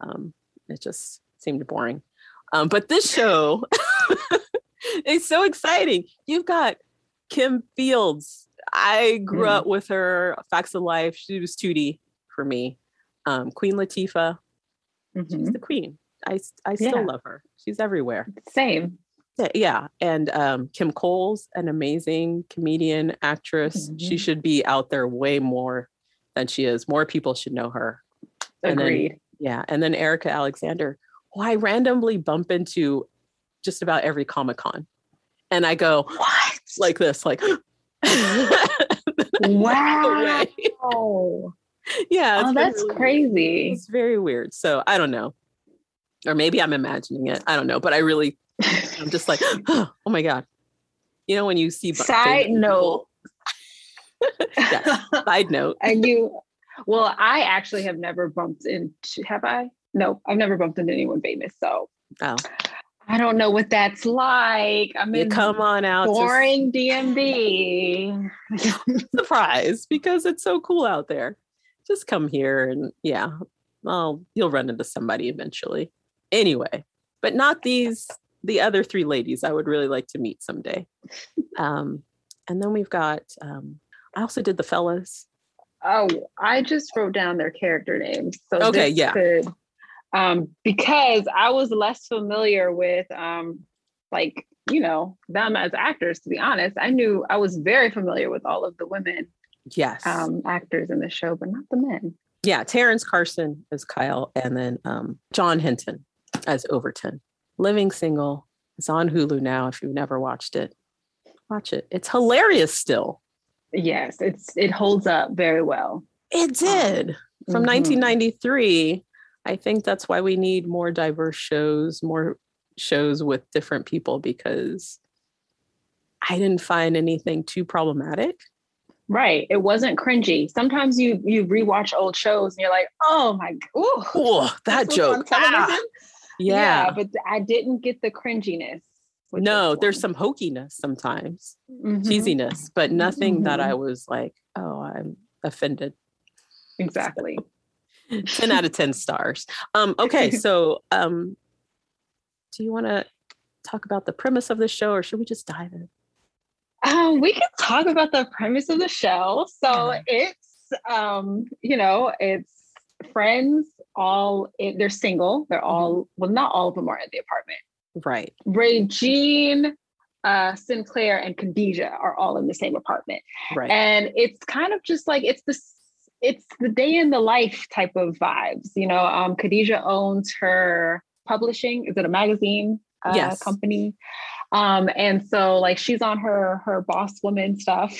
Um, it just seemed boring. Um, but this show [LAUGHS] is so exciting. You've got Kim Fields. I grew mm. up with her. Facts of Life. She was Tootie for me. Um, queen Latifah. Mm-hmm. She's the queen. I I still yeah. love her. She's everywhere. Same. Yeah, and um, Kim Coles, an amazing comedian, actress. Mm-hmm. She should be out there way more than she is. More people should know her. Agreed. Yeah, and then Erika Alexander, who I randomly bump into just about every Comic Con. And I go, what? Like this, like, [GASPS] wow. [LAUGHS] yeah. Oh, that's really crazy. Weird. It's very weird. So I don't know. Or maybe I'm imagining it. I don't know. But I really, I'm just like, [GASPS] oh my God. You know, when you see [LAUGHS] side note. yes, side note. And you, well, I actually have never bumped into, have I? no, I've never bumped into anyone famous. So oh. I don't know what that's like. I'm in come on out boring to... DMV. [LAUGHS] Surprise, because it's so cool out there. Just come here and yeah, well, you'll run into somebody eventually. Anyway, but not these the other three ladies I would really like to meet someday. [LAUGHS] Um, and then we've got um, I also did the fellas. Oh, I just wrote down their character names. So okay, yeah. Could um, because I was less familiar with um, like you know them as actors. To be honest, I knew I was very familiar with all of the women, yes, um, actors in the show, but not the men. Yeah, Terrence Carson as Kyle, and then um, John Henton as Overton. Living Single. It's on Hulu now. If you've never watched it, watch it. It's hilarious still. Yes, it's it holds up very well. It did. From mm-hmm. 1993 I think that's why we need more diverse shows, more shows with different people because I didn't find anything too problematic. Right. It wasn't cringy. Sometimes you you rewatch old shows and you're like, oh my god, oh, that joke. Ah. Yeah. yeah. but I didn't get the cringiness. No, there's some hokiness sometimes, mm-hmm. cheesiness, but nothing mm-hmm. that I was like, oh, I'm offended. Exactly. So, [LAUGHS] 10 out of 10 stars. Um, okay, [LAUGHS] so um, do you want to talk about the premise of the show or should we just dive in? Um, we can talk about the premise of the show. So yeah. it's, um, you know, it's friends all, they're single. They're all, mm-hmm. well, not all of them are in the apartment. Right. Regine, uh, Synclaire, and Khadijah are all in the same apartment. Right. And it's kind of just like, it's this it's the day in the life type of vibes. You know, um, Khadijah owns her publishing. Is it a magazine uh, yes. company? Um, and so like she's on her her boss woman stuff,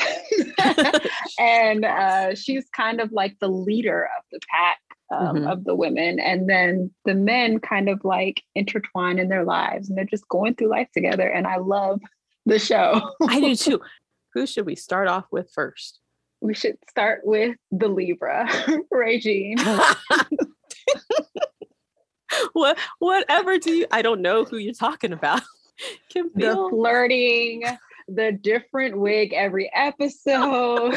[LAUGHS] [LAUGHS] and uh, she's kind of like the leader of the pack um, mm-hmm. of the women, and then the men kind of like intertwine in their lives, and they're just going through life together. And I love the show. I do too. [LAUGHS] Who should we start off with first? we should start with the Libra, [LAUGHS] Regine. [LAUGHS] what whatever do you I don't know who you're talking about. Kim the flirting, the different wig every episode.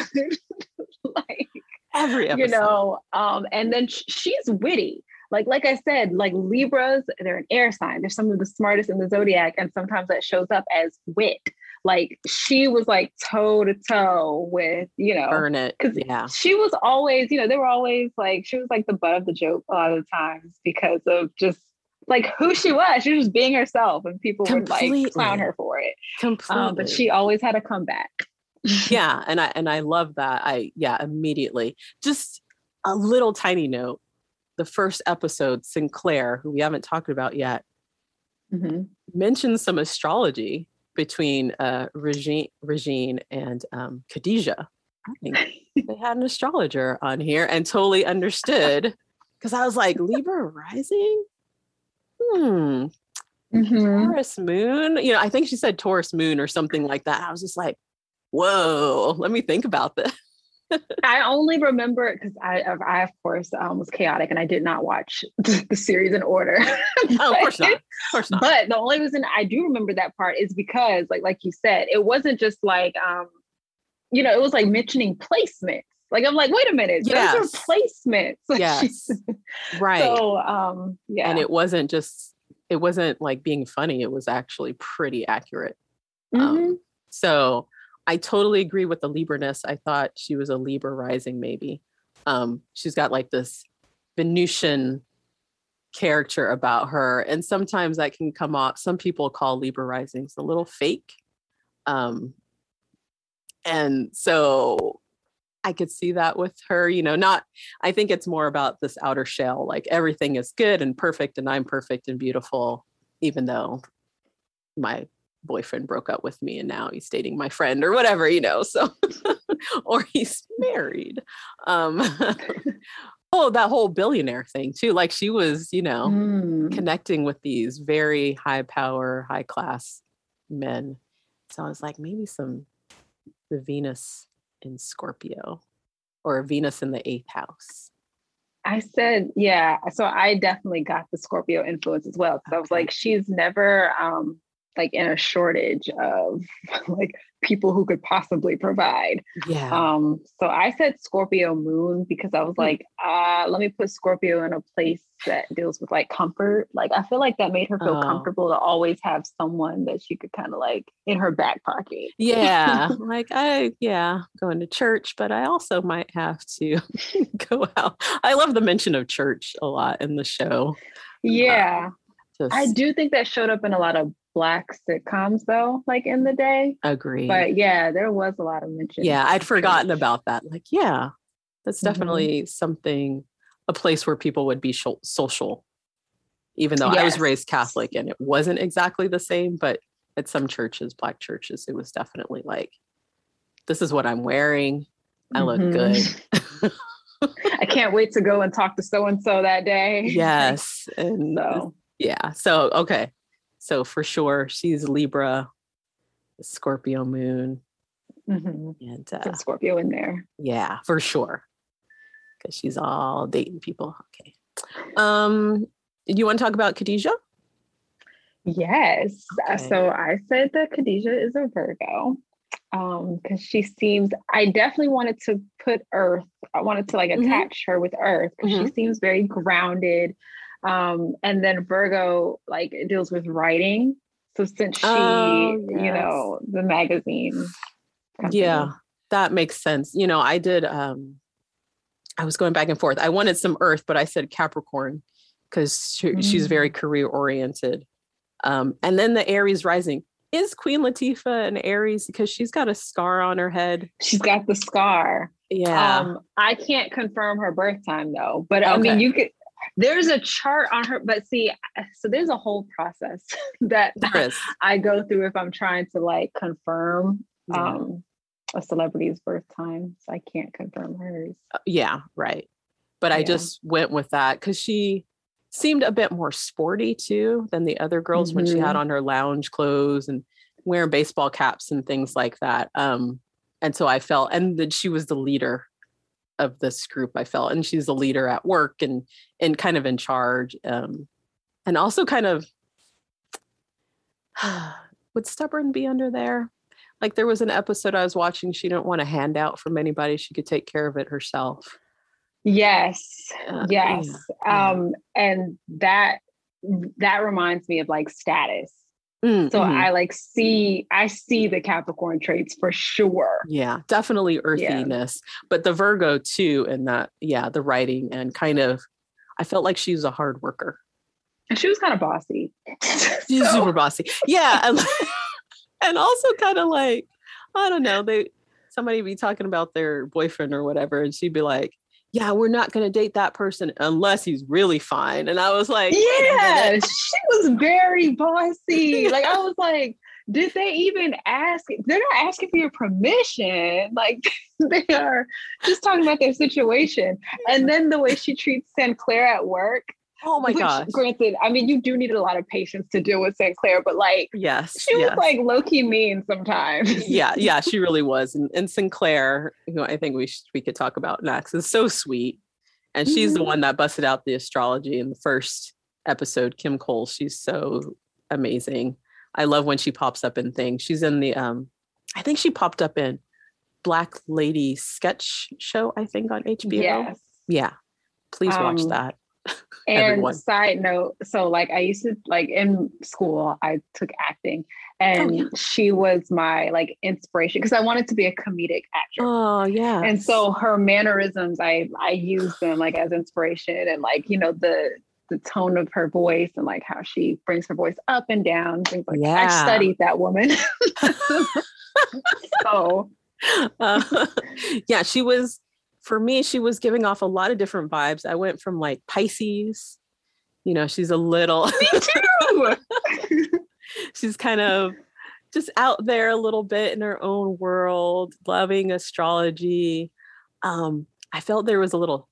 like every episode. You know, um, and then sh- she's witty. Like, like I said, like Libras, they're an air sign. They're some of the smartest in the zodiac, and sometimes that shows up as wit like she was like toe to toe with you know burn it because yeah she was always you know they were always like she was like the butt of the joke a lot of the times because of just like who she was she was just being herself and people Completely. would like clown her for it Completely. Um, but she always had a comeback [LAUGHS] yeah and i and i love that i yeah immediately just a little tiny note the first episode synclaire who we haven't talked about yet mm-hmm. mentions some astrology between uh, Regine, Regine and um, Khadijah. I think [LAUGHS] they had an astrologer on here and totally understood because I was like, Libra rising? Hmm. Mm-hmm. Taurus moon? You know, I think she said Taurus moon or something like that. I was just like, whoa, let me think about this. [LAUGHS] I only remember it because I, I, of course, um, was chaotic and I did not watch [LAUGHS] the series in order. but, [LAUGHS] oh, of course not. Of course not. But the only reason I do remember that part is because, like, like you said, it wasn't just like, um, you know, it was like mentioning placements. Like I'm like, wait a minute, yes. those are placements. yes, right. So, um, yeah, and it wasn't just, it wasn't like being funny. It was actually pretty accurate. Um, mm-hmm. Um, so I totally agree with the Libra-ness. I thought she was a Libra rising, maybe. Um, she's got like this Venusian character about her. And sometimes that can come off, some people call Libra risings a little fake. Um, and so I could see that with her, you know, not, I think it's more about this outer shell, like everything is good and perfect and I'm perfect and beautiful, even though my boyfriend broke up with me and now he's dating my friend or whatever, you know. So [LAUGHS] or he's married. Um [LAUGHS] oh, that whole billionaire thing too. Like she was, you know, mm. connecting with these very high power, high class men. So I was like, maybe some the Venus in Scorpio or Venus in the eighth house. I said, yeah. So I definitely got the Scorpio influence as well. Because okay. I was like, she's never um like in a shortage of [LAUGHS] like people who could possibly provide. Yeah. Um, so I said Scorpio moon because I was hmm. like, uh, let me put Scorpio in a place that deals with like comfort. Like I feel like that made her feel oh. comfortable to always have someone that she could kind of like in her back pocket. Yeah. [LAUGHS] like I yeah, going to church, but I also might have to [LAUGHS] go out. I love the mention of church a lot in the show. Yeah. Just... I do think that showed up in a lot of black sitcoms though, like in the day. Agree. But yeah, there was a lot of mention. Yeah, I'd forgotten about that. Like, yeah, that's mm-hmm. definitely mm-hmm. something, a place where people would be sh- social. Even though yes. I was raised Catholic and it wasn't exactly the same, but at some churches, black churches, it was definitely like, this is what I'm wearing. I look mm-hmm. good. [LAUGHS] [LAUGHS] I can't wait to go and talk to so and so that day. Yes. And [LAUGHS] so, yeah. So, okay. So for sure, she's Libra, Scorpio moon. Mm-hmm. And uh, Scorpio in there. Yeah, for sure. Because she's all dating people. Okay. Um, do you want to talk about Khadijah? Yes. Okay. So I said that Khadijah is a Virgo. um because she seems i definitely wanted to put earth i wanted to like Mhm. attach her with earth because she seems very grounded um and then virgo like deals with writing so since she Oh, you know the magazine company. Yeah, that makes sense. You know, I did um I was going back and forth. I wanted some earth, but I said Capricorn because she, she's very career oriented. Um, and then the Aries rising. Is Queen Latifah an Aries because she's got a scar on her head? she's got the scar Yeah. Um, I can't confirm her birth time though, but I mean, you could. There's a chart on her, but see, so there's a whole process [LAUGHS] that. I go through if I'm trying to like confirm Yeah. um a celebrity's birth time. So I can't confirm hers. Uh, yeah, right. But I just went with that because she seemed a bit more sporty too than the other girls when she had Mhm. on her lounge clothes and wearing baseball caps and things like that. Um, and so I felt, and that she was the leader of this group. I felt, and she's the leader at work and and kind of in charge, um, and also kind of [SIGHS] would stubborn be under there. Like there was an episode I was watching. She didn't want a handout from anybody. She could take care of it herself. Yes, Uh, yes. yeah. Um, and that that reminds me of like status. Mm, So mhm. I like see I see the Capricorn traits for sure. yeah, definitely earthiness, but the Virgo too, and that yeah, the writing and kind of. I felt like she was a hard worker. And she was kind of bossy. [LAUGHS] She's So- super bossy. Yeah, and, [LAUGHS] and also kind of like I don't know. They somebody be talking about their boyfriend or whatever, and she'd be like, "Yeah, we're not going to date that person unless he's really fine." And I was like, Yeah, she was very bossy. [LAUGHS] Like I was like, did they even ask? They're not asking for your permission. Like [LAUGHS] they are just talking about their situation. And then the way she treats Synclaire at work. Oh my gosh! Granted, I mean you do need a lot of patience to deal with Synclaire, but like Yes, she was like low key mean sometimes. yeah, [LAUGHS] yeah, she really was. And, and Synclaire, who I think we should, we could talk about next, is so sweet. And she's the Mhm. one that busted out the astrology in the first episode. Kim Coles, she's so amazing. I love when she pops up in things. She's in the um, I think she popped up in Black Lady sketch show. I think on HBO. Yes. Yeah, please watch Um, that. [LAUGHS] And everyone. side note, so like I used to like in school, I took acting, and Oh, yeah. she was my like inspiration because I wanted to be a comedic actress. Oh yeah. And so her mannerisms, I I used them like as inspiration, and like you know the the tone of her voice and like how she brings her voice up and down, things like that. I studied that woman. [LAUGHS] [LAUGHS] so Uh, yeah, she was for me, she was giving off a lot of different vibes. I went from like Pisces, you know, she's a little Me too. [LAUGHS] she's kind of just out there a little bit in her own world, loving astrology. Um, I felt there was a little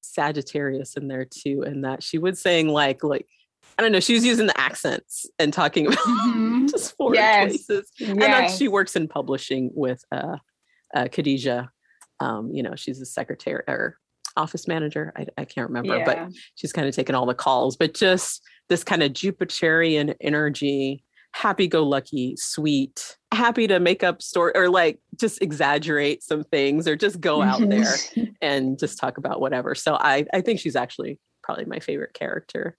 Sagittarius in there too, and that she was saying like like I don't know, she was using the accents and talking about Mhm. [LAUGHS] just foreign Yes. places and then yes. she works in publishing with uh, uh Khadijah. Um, you know, she's a secretary or office manager. I, I can't remember, yeah. but she's kind of taking all the calls. But just this kind of Jupiterian energy, happy-go-lucky, sweet, happy to make up story or like just exaggerate some things or just go out there Mhm. and just talk about whatever. So I I think she's actually probably my favorite character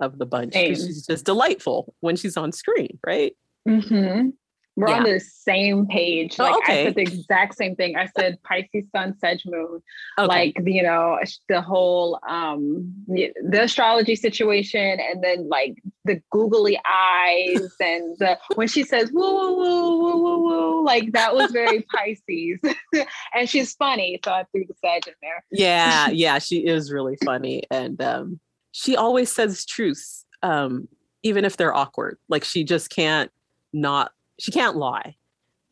of the bunch she's just delightful when she's on screen, right? Mhm. We're on the same page. Oh, Like I said the exact same thing. I said Pisces Sun, Sag Moon. Okay. Like you know the whole um the astrology situation, and then like the googly eyes, [LAUGHS] and the when she says woo woo woo woo woo woo, like that was very [LAUGHS] Pisces, [LAUGHS] and she's funny, so I threw the Sag in there. yeah yeah she is really funny and um she always says truths um even if they're awkward like she just can't not she can't lie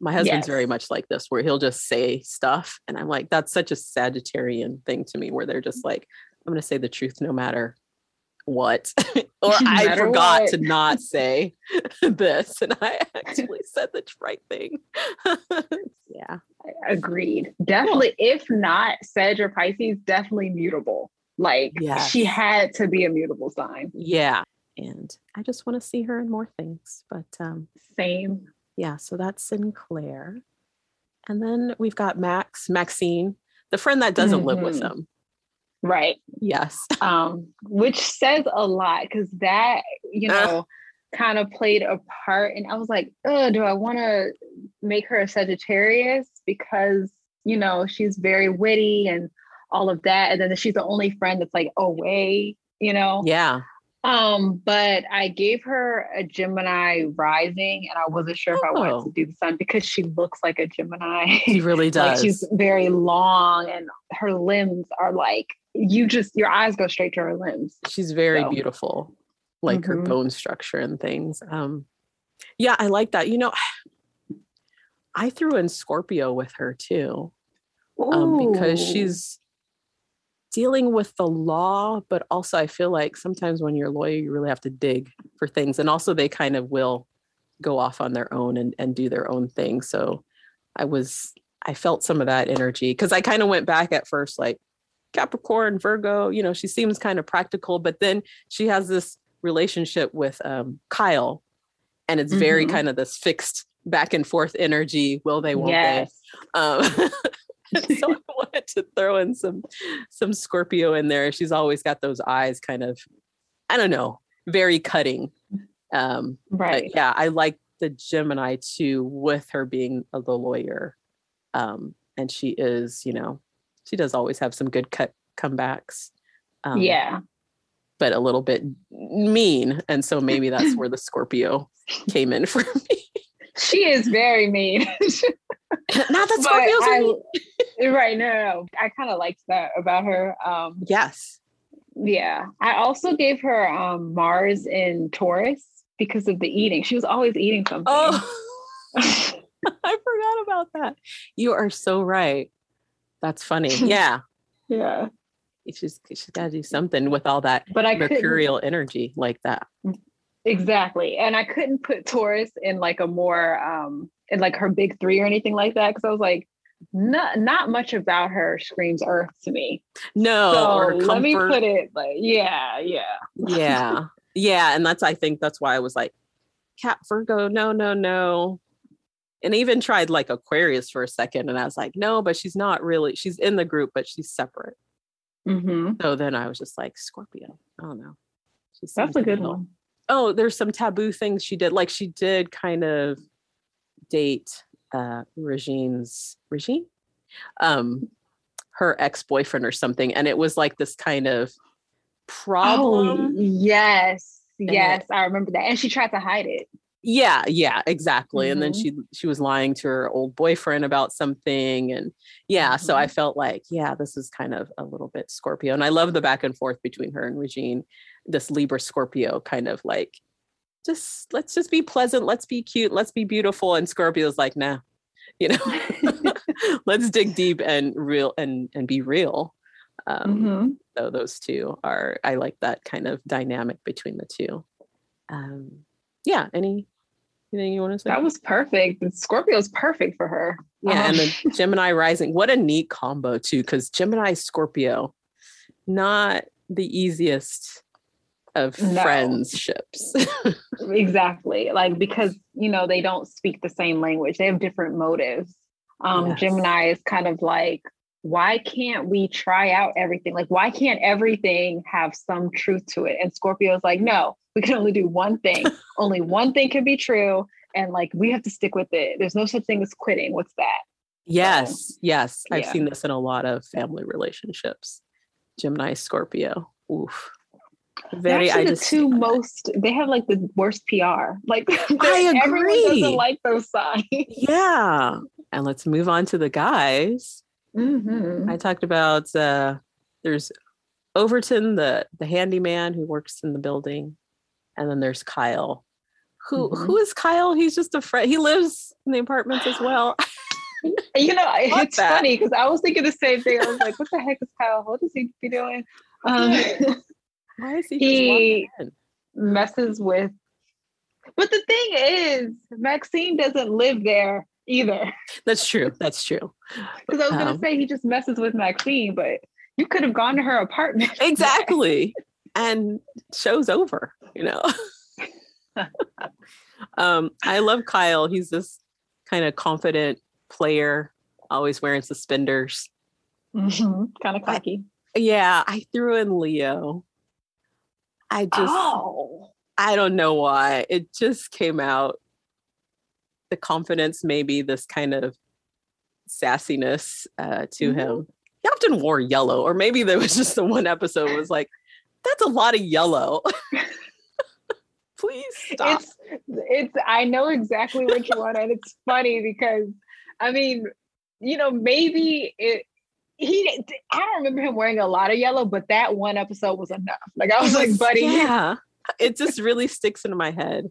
my husband's Yes. very much like this where he'll just say stuff and i'm like that's such a sagittarian thing to me where they're just like i'm going to say the truth no matter what [LAUGHS] or No i forgot what. to not [LAUGHS] say [LAUGHS] this and i actually said the right thing yeah Agreed. Definitely, if not Sag or Pisces, definitely mutable. Like Yes. she had to be a mutable sign. yeah and i just want to see her in more things but um Same. Yeah so that's synclaire And then we've got Max, Maxine, the friend that doesn't mm-hmm. live with them. Mm-hmm. Right. Yes. Um, which says a lot because that, you know, uh, kind of played a part. And I was like, oh, do I want to make her a Sagittarius? Because, you know, she's very witty and all of that. And then she's the only friend that's like away, you know? Yeah. Um, but I gave her a Gemini rising, and I wasn't sure oh. if I wanted to oh. do the sun because she looks like a Gemini. She really does. [LAUGHS] like she's very long, and her limbs are like you just your eyes go straight to her limbs. She's very so. beautiful, like mm-hmm. her bone structure and things. Um, yeah, I like that. You know, [SIGHS] I threw in Scorpio with her too, um, because she's dealing with the law, but also I feel like sometimes when you're a lawyer, you really have to dig for things. And also they kind of will go off on their own and, and do their own thing. So I was, I felt some of that energy because I kind of went back at first, like Capricorn, Virgo, you know, she seems kind of practical, but then she has this relationship with um, Kyle and it's very mm-hmm. kind of this fixed back and forth energy. Will they, won't yes. they? Um, [LAUGHS] [LAUGHS] so I wanted to throw in some some Scorpio in there. She's always got those eyes kind of, I don't know, very cutting. Um, right. yeah, I like the Gemini too, with her being a, the lawyer. Um, and she is, you know, she does always have some good cut comebacks. Um, yeah. But a little bit mean. And so maybe that's where the Scorpio came in for [LAUGHS] me. She is very mean. [LAUGHS] Not that Scorpios I, right. No, no, no. I kind of liked that about her. Um, yes. Yeah. I also gave her um, Mars in Taurus because of the eating. She was always eating something. Oh, [LAUGHS] [LAUGHS] I forgot about that. You are so right. That's funny. Yeah. yeah. She's she's got to do something with all that but I mercurial energy like that. Exactly. And I couldn't put Taurus in like a more um in like her big three or anything like that because I was like, not not much about her screams earth to me. No, so let me put it like yeah, yeah, yeah, [LAUGHS] yeah, and that's I think that's why I was like, Cat Virgo, no, no, no, and even tried like Aquarius for a second, and I was like, no, but she's not really. She's in the group, but she's separate. Mm-hmm. So then I was just like Scorpio. I don't know. That's a good one. Oh, there's some taboo things she did. Like she did kind of date uh, Regine's Regine, um, her ex boyfriend or something, and it was like this kind of problem. Oh, yes, yes, I remember that, and she tried to hide it. Yeah, yeah, exactly. Mm-hmm. And then mm-hmm. she she was lying to her old boyfriend about something, and yeah, mm-hmm. so I mm-hmm. felt like yeah, this is kind of a little bit Scorpio, and I love the back and forth between her and Regine, this Libra Scorpio kind of like just let's just be pleasant, let's be cute, let's be beautiful. And Scorpio's like, nah, you know, [LAUGHS] [LAUGHS] let's dig deep and real and and be real. Um, mm-hmm. So those two are I like that kind of dynamic between the two. Um, yeah. Any anything you want to say? That was perfect. Scorpio's perfect for her. Yeah, um. and the [LAUGHS] Gemini rising. What a neat combo too, because Gemini Scorpio, not the easiest of no. friendships. [LAUGHS] exactly. Like because you know they don't speak the same language. They have different motives. Um yes. Gemini is kind of like why can't we try out everything? Like why can't everything have some truth to it? And Scorpio is like no, we can only do one thing. [LAUGHS] only one thing can be true and like we have to stick with it. There's no such thing as quitting. What's that? Yes, yes. I've yeah. seen this in a lot of family relationships. Gemini, Scorpio. Oof very I the two most they have like the worst PR. Like [LAUGHS] I agree. everyone doesn't like those signs. [LAUGHS] Yeah. And let's move on to the guys. Mm-hmm. I talked about uh there's Overton, the the handyman who works in the building, and then there's Kyle. Who, mm-hmm. who is Kyle? He's just a friend. He lives in the apartments as well. [LAUGHS] you know, it's that. funny because I was thinking the same thing. I was like, what the heck is Kyle? What does he be doing? Um, why is he? He messes with. But the thing is, Maxine doesn't live there either. [LAUGHS] That's true. That's true. Because I was um, going to say he just messes with Maxine, but you could have gone to her apartment. [LAUGHS] Exactly. and show's over, you know. [LAUGHS] um, I love Kyle. He's this kind of confident player. always wearing suspenders. Mm-hmm. Kind of cocky. I, yeah, I threw in Leo. I just, oh. I don't know why. It just came out. The confidence, maybe this kind of sassiness uh, to mm-hmm. him. He often wore yellow, or maybe there was just the one episode was like, that's a lot of yellow. [LAUGHS] Please stop. It's, it's, I know exactly what you want. And it's funny because, I mean, you know, maybe it, he, I don't remember him wearing a lot of yellow, but that one episode was enough. Like, I was like, [LAUGHS] buddy. Yeah. It just really sticks into my head.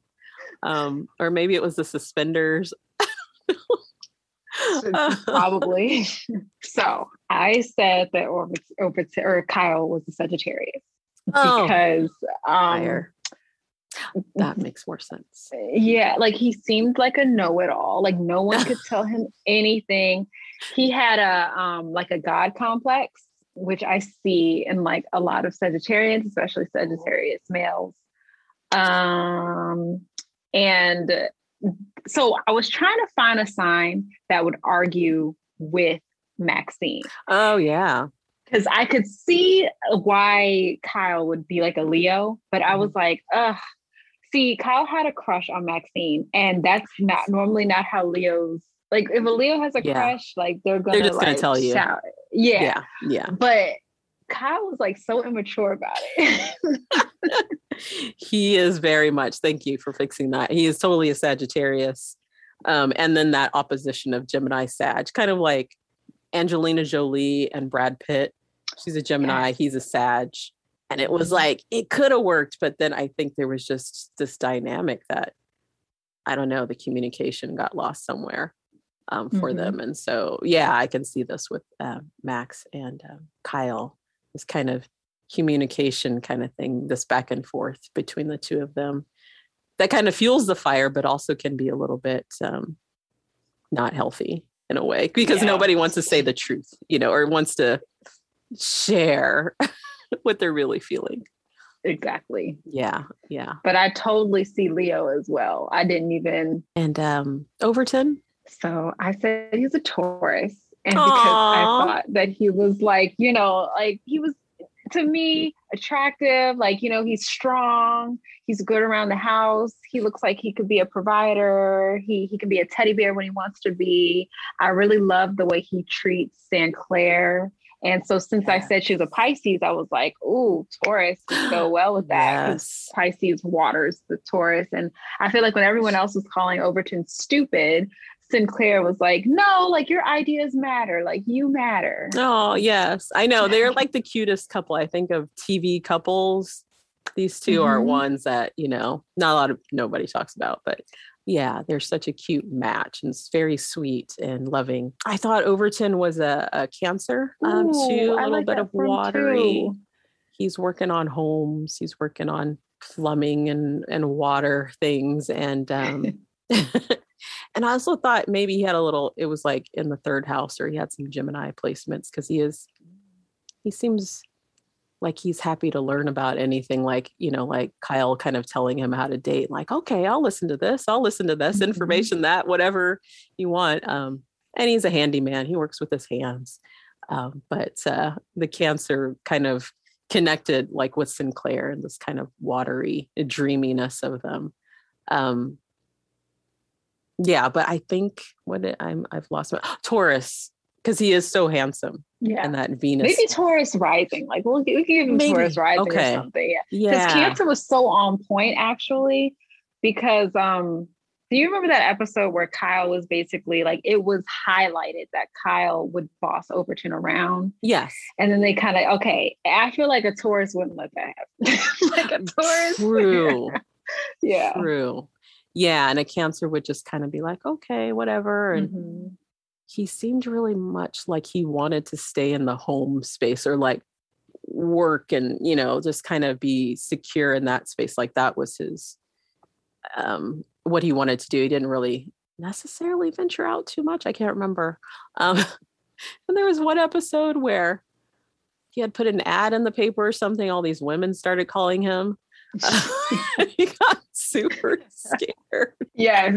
Um, or maybe it was the suspenders. [LAUGHS] Probably. [LAUGHS] so I said that Orbit, Orbit, or Kyle was a Sagittarius oh, because um, that makes more sense. Yeah, like he seemed like a know-it-all. Like no one could tell him anything. He had a um like a god complex, which I see in like a lot of Sagittarians, especially Sagittarius males. Um and so I was trying to find a sign that would argue with Maxine. Oh yeah because I could see why Kyle would be like a Leo, but I was mm-hmm. like, ugh. See, Kyle had a crush on Maxine, and that's not normally not how Leos like. If a Leo has a yeah. crush, like they're gonna they're just like, gonna tell you, shout. Yeah, yeah, yeah. But Kyle was like so immature about it. he is very much. Thank you for fixing that. He is totally a Sagittarius, um, and then that opposition of Gemini Sag, kind of like Angelina Jolie and Brad Pitt She's a Gemini, he's a Sag. And it was mm-hmm. like, it could have worked, but then I think there was just this dynamic that I don't know, the communication got lost somewhere um, for mm-hmm. them. And so, yeah, I can see this with uh, Max and uh, Kyle, this kind of communication kind of thing, this back and forth between the two of them that kind of fuels the fire, but also can be a little bit um, not healthy in a way because yeah. nobody wants to say the truth, you know, or wants to share [LAUGHS] what they're really feeling. Exactly. Yeah. Yeah. But I totally see Leo as well. I didn't even. And um Overton? So I said he's a Taurus. And Aww. because I thought that he was like, you know, like he was to me attractive like you know he's strong he's good around the house he looks like he could be a provider he he can be a teddy bear when he wants to be i really love the way he treats Synclaire and so since. I said she was a Pisces, I was like, ooh, Taurus would go [GASPS] well with that. Yes. Pisces waters the Taurus. And I feel like when everyone else was calling Overton stupid, Synclaire was like, no, like your ideas matter. Like you matter. Oh, yes. I know. They're like the cutest couple. I think of TV couples. These 2 mm-hmm. are ones that, you know, not a lot of nobody talks about, but yeah, they're such a cute match and it's very sweet and loving. I thought Overton was a, a cancer um, Ooh, too, a little like bit of watery. Too. He's working on homes, he's working on plumbing and, and water things. And um, [LAUGHS] [LAUGHS] and I also thought maybe he had a little, it was like in the third house or he had some Gemini placements because he is, he seems like he's happy to learn about anything like you know like kyle kind of telling him how to date like okay i'll listen to this i'll listen to this mm-hmm. information that whatever you want um, and he's a handyman he works with his hands um, but uh, the cancer kind of connected like with synclaire and this kind of watery dreaminess of them um, yeah but i think what did, i'm i've lost my [GASPS] taurus because he is so handsome. Yeah. And that Venus. Maybe Taurus rising. Like we'll, we can give him Maybe. Taurus rising okay. or something. Yeah. Because Cancer was so on point actually, because um do you remember that episode where Kyle was basically like it was highlighted that Kyle would boss Overton around? Yes. And then they kind of okay, I feel like a Taurus wouldn't let that happen. [LAUGHS] like a Taurus. [LAUGHS] True. yeah. True. Yeah. And a cancer would just kind of be like, okay, whatever. And mm-hmm he seemed really much like he wanted to stay in the home space or like work and you know just kind of be secure in that space like that was his um what he wanted to do he didn't really necessarily venture out too much i can't remember um [LAUGHS] and there was one episode where he had put an ad in the paper or something all these women started calling him uh, [LAUGHS] [LAUGHS] he got super [LAUGHS] scared. Yeah.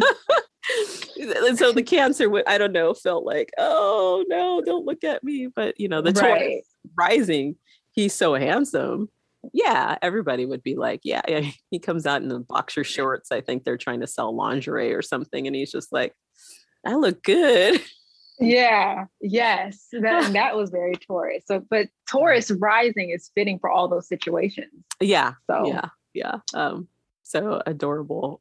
and so the cancer I don't know felt like oh no don't look at me. But you know the right. Taurus rising he's so handsome. Yeah everybody would be like yeah, yeah. [LAUGHS] He comes out in the boxer shorts I think they're trying to sell lingerie or something and he's just like I look good. [LAUGHS] Yeah yes that that was very Taurus. So but Taurus rising is fitting for all those situations. Yeah so yeah yeah um so adorable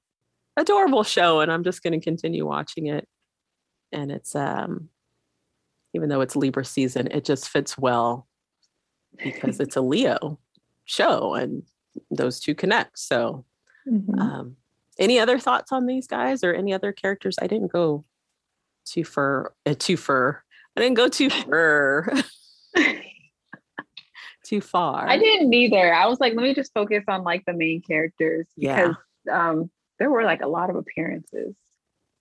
adorable show and i'm just going to continue watching it. And it's um even though it's libra season it just fits well because it's a leo show and those two connect so mm-hmm. um any other thoughts on these guys or any other characters? I didn't go too far uh, too far i didn't go too [LAUGHS] far [LAUGHS] too far i didn't either i was like let me just focus on like the main characters because yeah. um there were like a lot of appearances.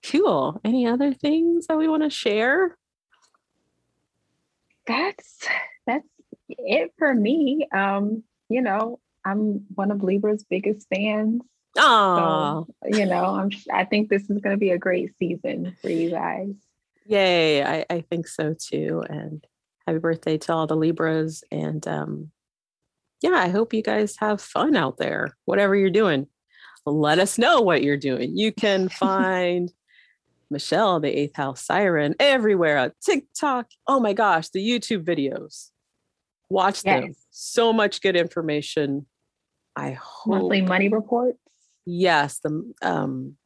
Cool. Any other things that we want to share? That's that's it for me. Um, you know, I'm one of Libra's biggest fans. Oh, so, you know, I'm. I think this is going to be a great season for you guys. Yay! I, I think so too. And happy birthday to all the Libras. And um, yeah, I hope you guys have fun out there, whatever you're doing let us know what you're doing. You can [LAUGHS] find Michelle, the eighth house siren, everywhere on TikTok. Oh my gosh, the YouTube videos. Watch yes. them. So much good information. I hope monthly money reports. Yes. The um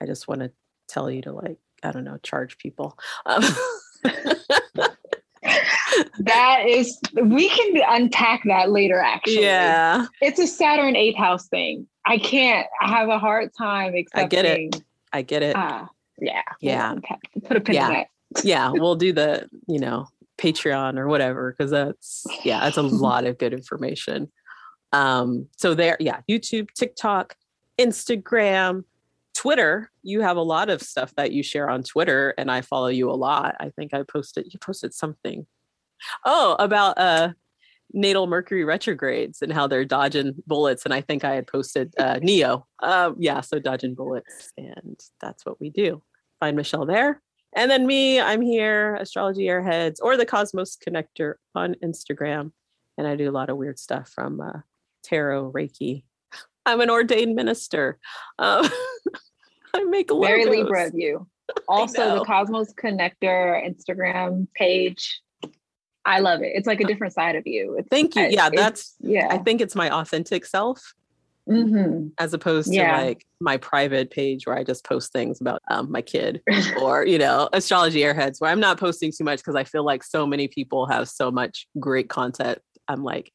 I just want to tell you to like, I don't know, charge people. Um, [LAUGHS] that is we can unpack that later actually. Yeah. It's a saturn eighth house thing. I can't i have a hard time accepting i get it. i get it. uh, yeah. Yeah. Put a pin yeah. in it yeah we'll do the you know patreon or whatever because that's yeah that's a [LAUGHS] lot of good information. Um so there yeah youtube tiktok instagram twitter. You have a lot of stuff that you share on twitter and i follow you a lot. I think i posted you posted something Oh, about uh natal Mercury retrogrades and how they're dodging bullets. And I think I had posted uh, [LAUGHS] Neo. Um, yeah, so dodging bullets, and that's what we do. Find Michelle there, and then me. I'm here, Astrology Airheads or the Cosmos Connector on Instagram, and I do a lot of weird stuff from uh, tarot, Reiki. [LAUGHS] I'm an ordained minister. Um, [LAUGHS] I make logos. very Libra of you. Also, the Cosmos Connector Instagram page I love it. It's like a different side of you. It's, Thank you. Yeah, that's yeah. I think it's my authentic self. Mm-hmm. As opposed to yeah. like my private page where I just post things about um, my kid [LAUGHS] or, you know, astrology airheads where I'm not posting too much because I feel like so many people have so much great content. I'm like,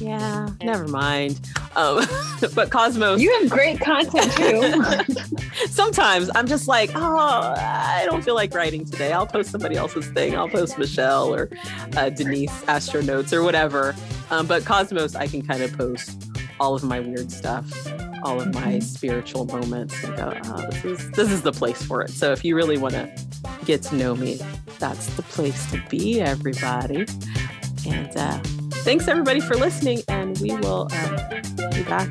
yeah, never mind. Um, [LAUGHS] but Cosmos, you have great content too. [LAUGHS] Sometimes I'm just like, oh, I don't feel like writing today. I'll post somebody else's thing. I'll post Michelle or uh, Denise Astronauts or whatever. Um, but Cosmos, I can kind of post all of my weird stuff, all of my mm-hmm. spiritual moments, and go, oh, this is this is the place for it. So if you really want to get to know me, that's the place to be, everybody. And uh, thanks everybody for listening, and we will um, be back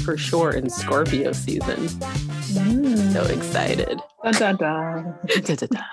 for sure in Scorpio season. Mm. So excited. [LAUGHS] Da, da, da. da, da, da.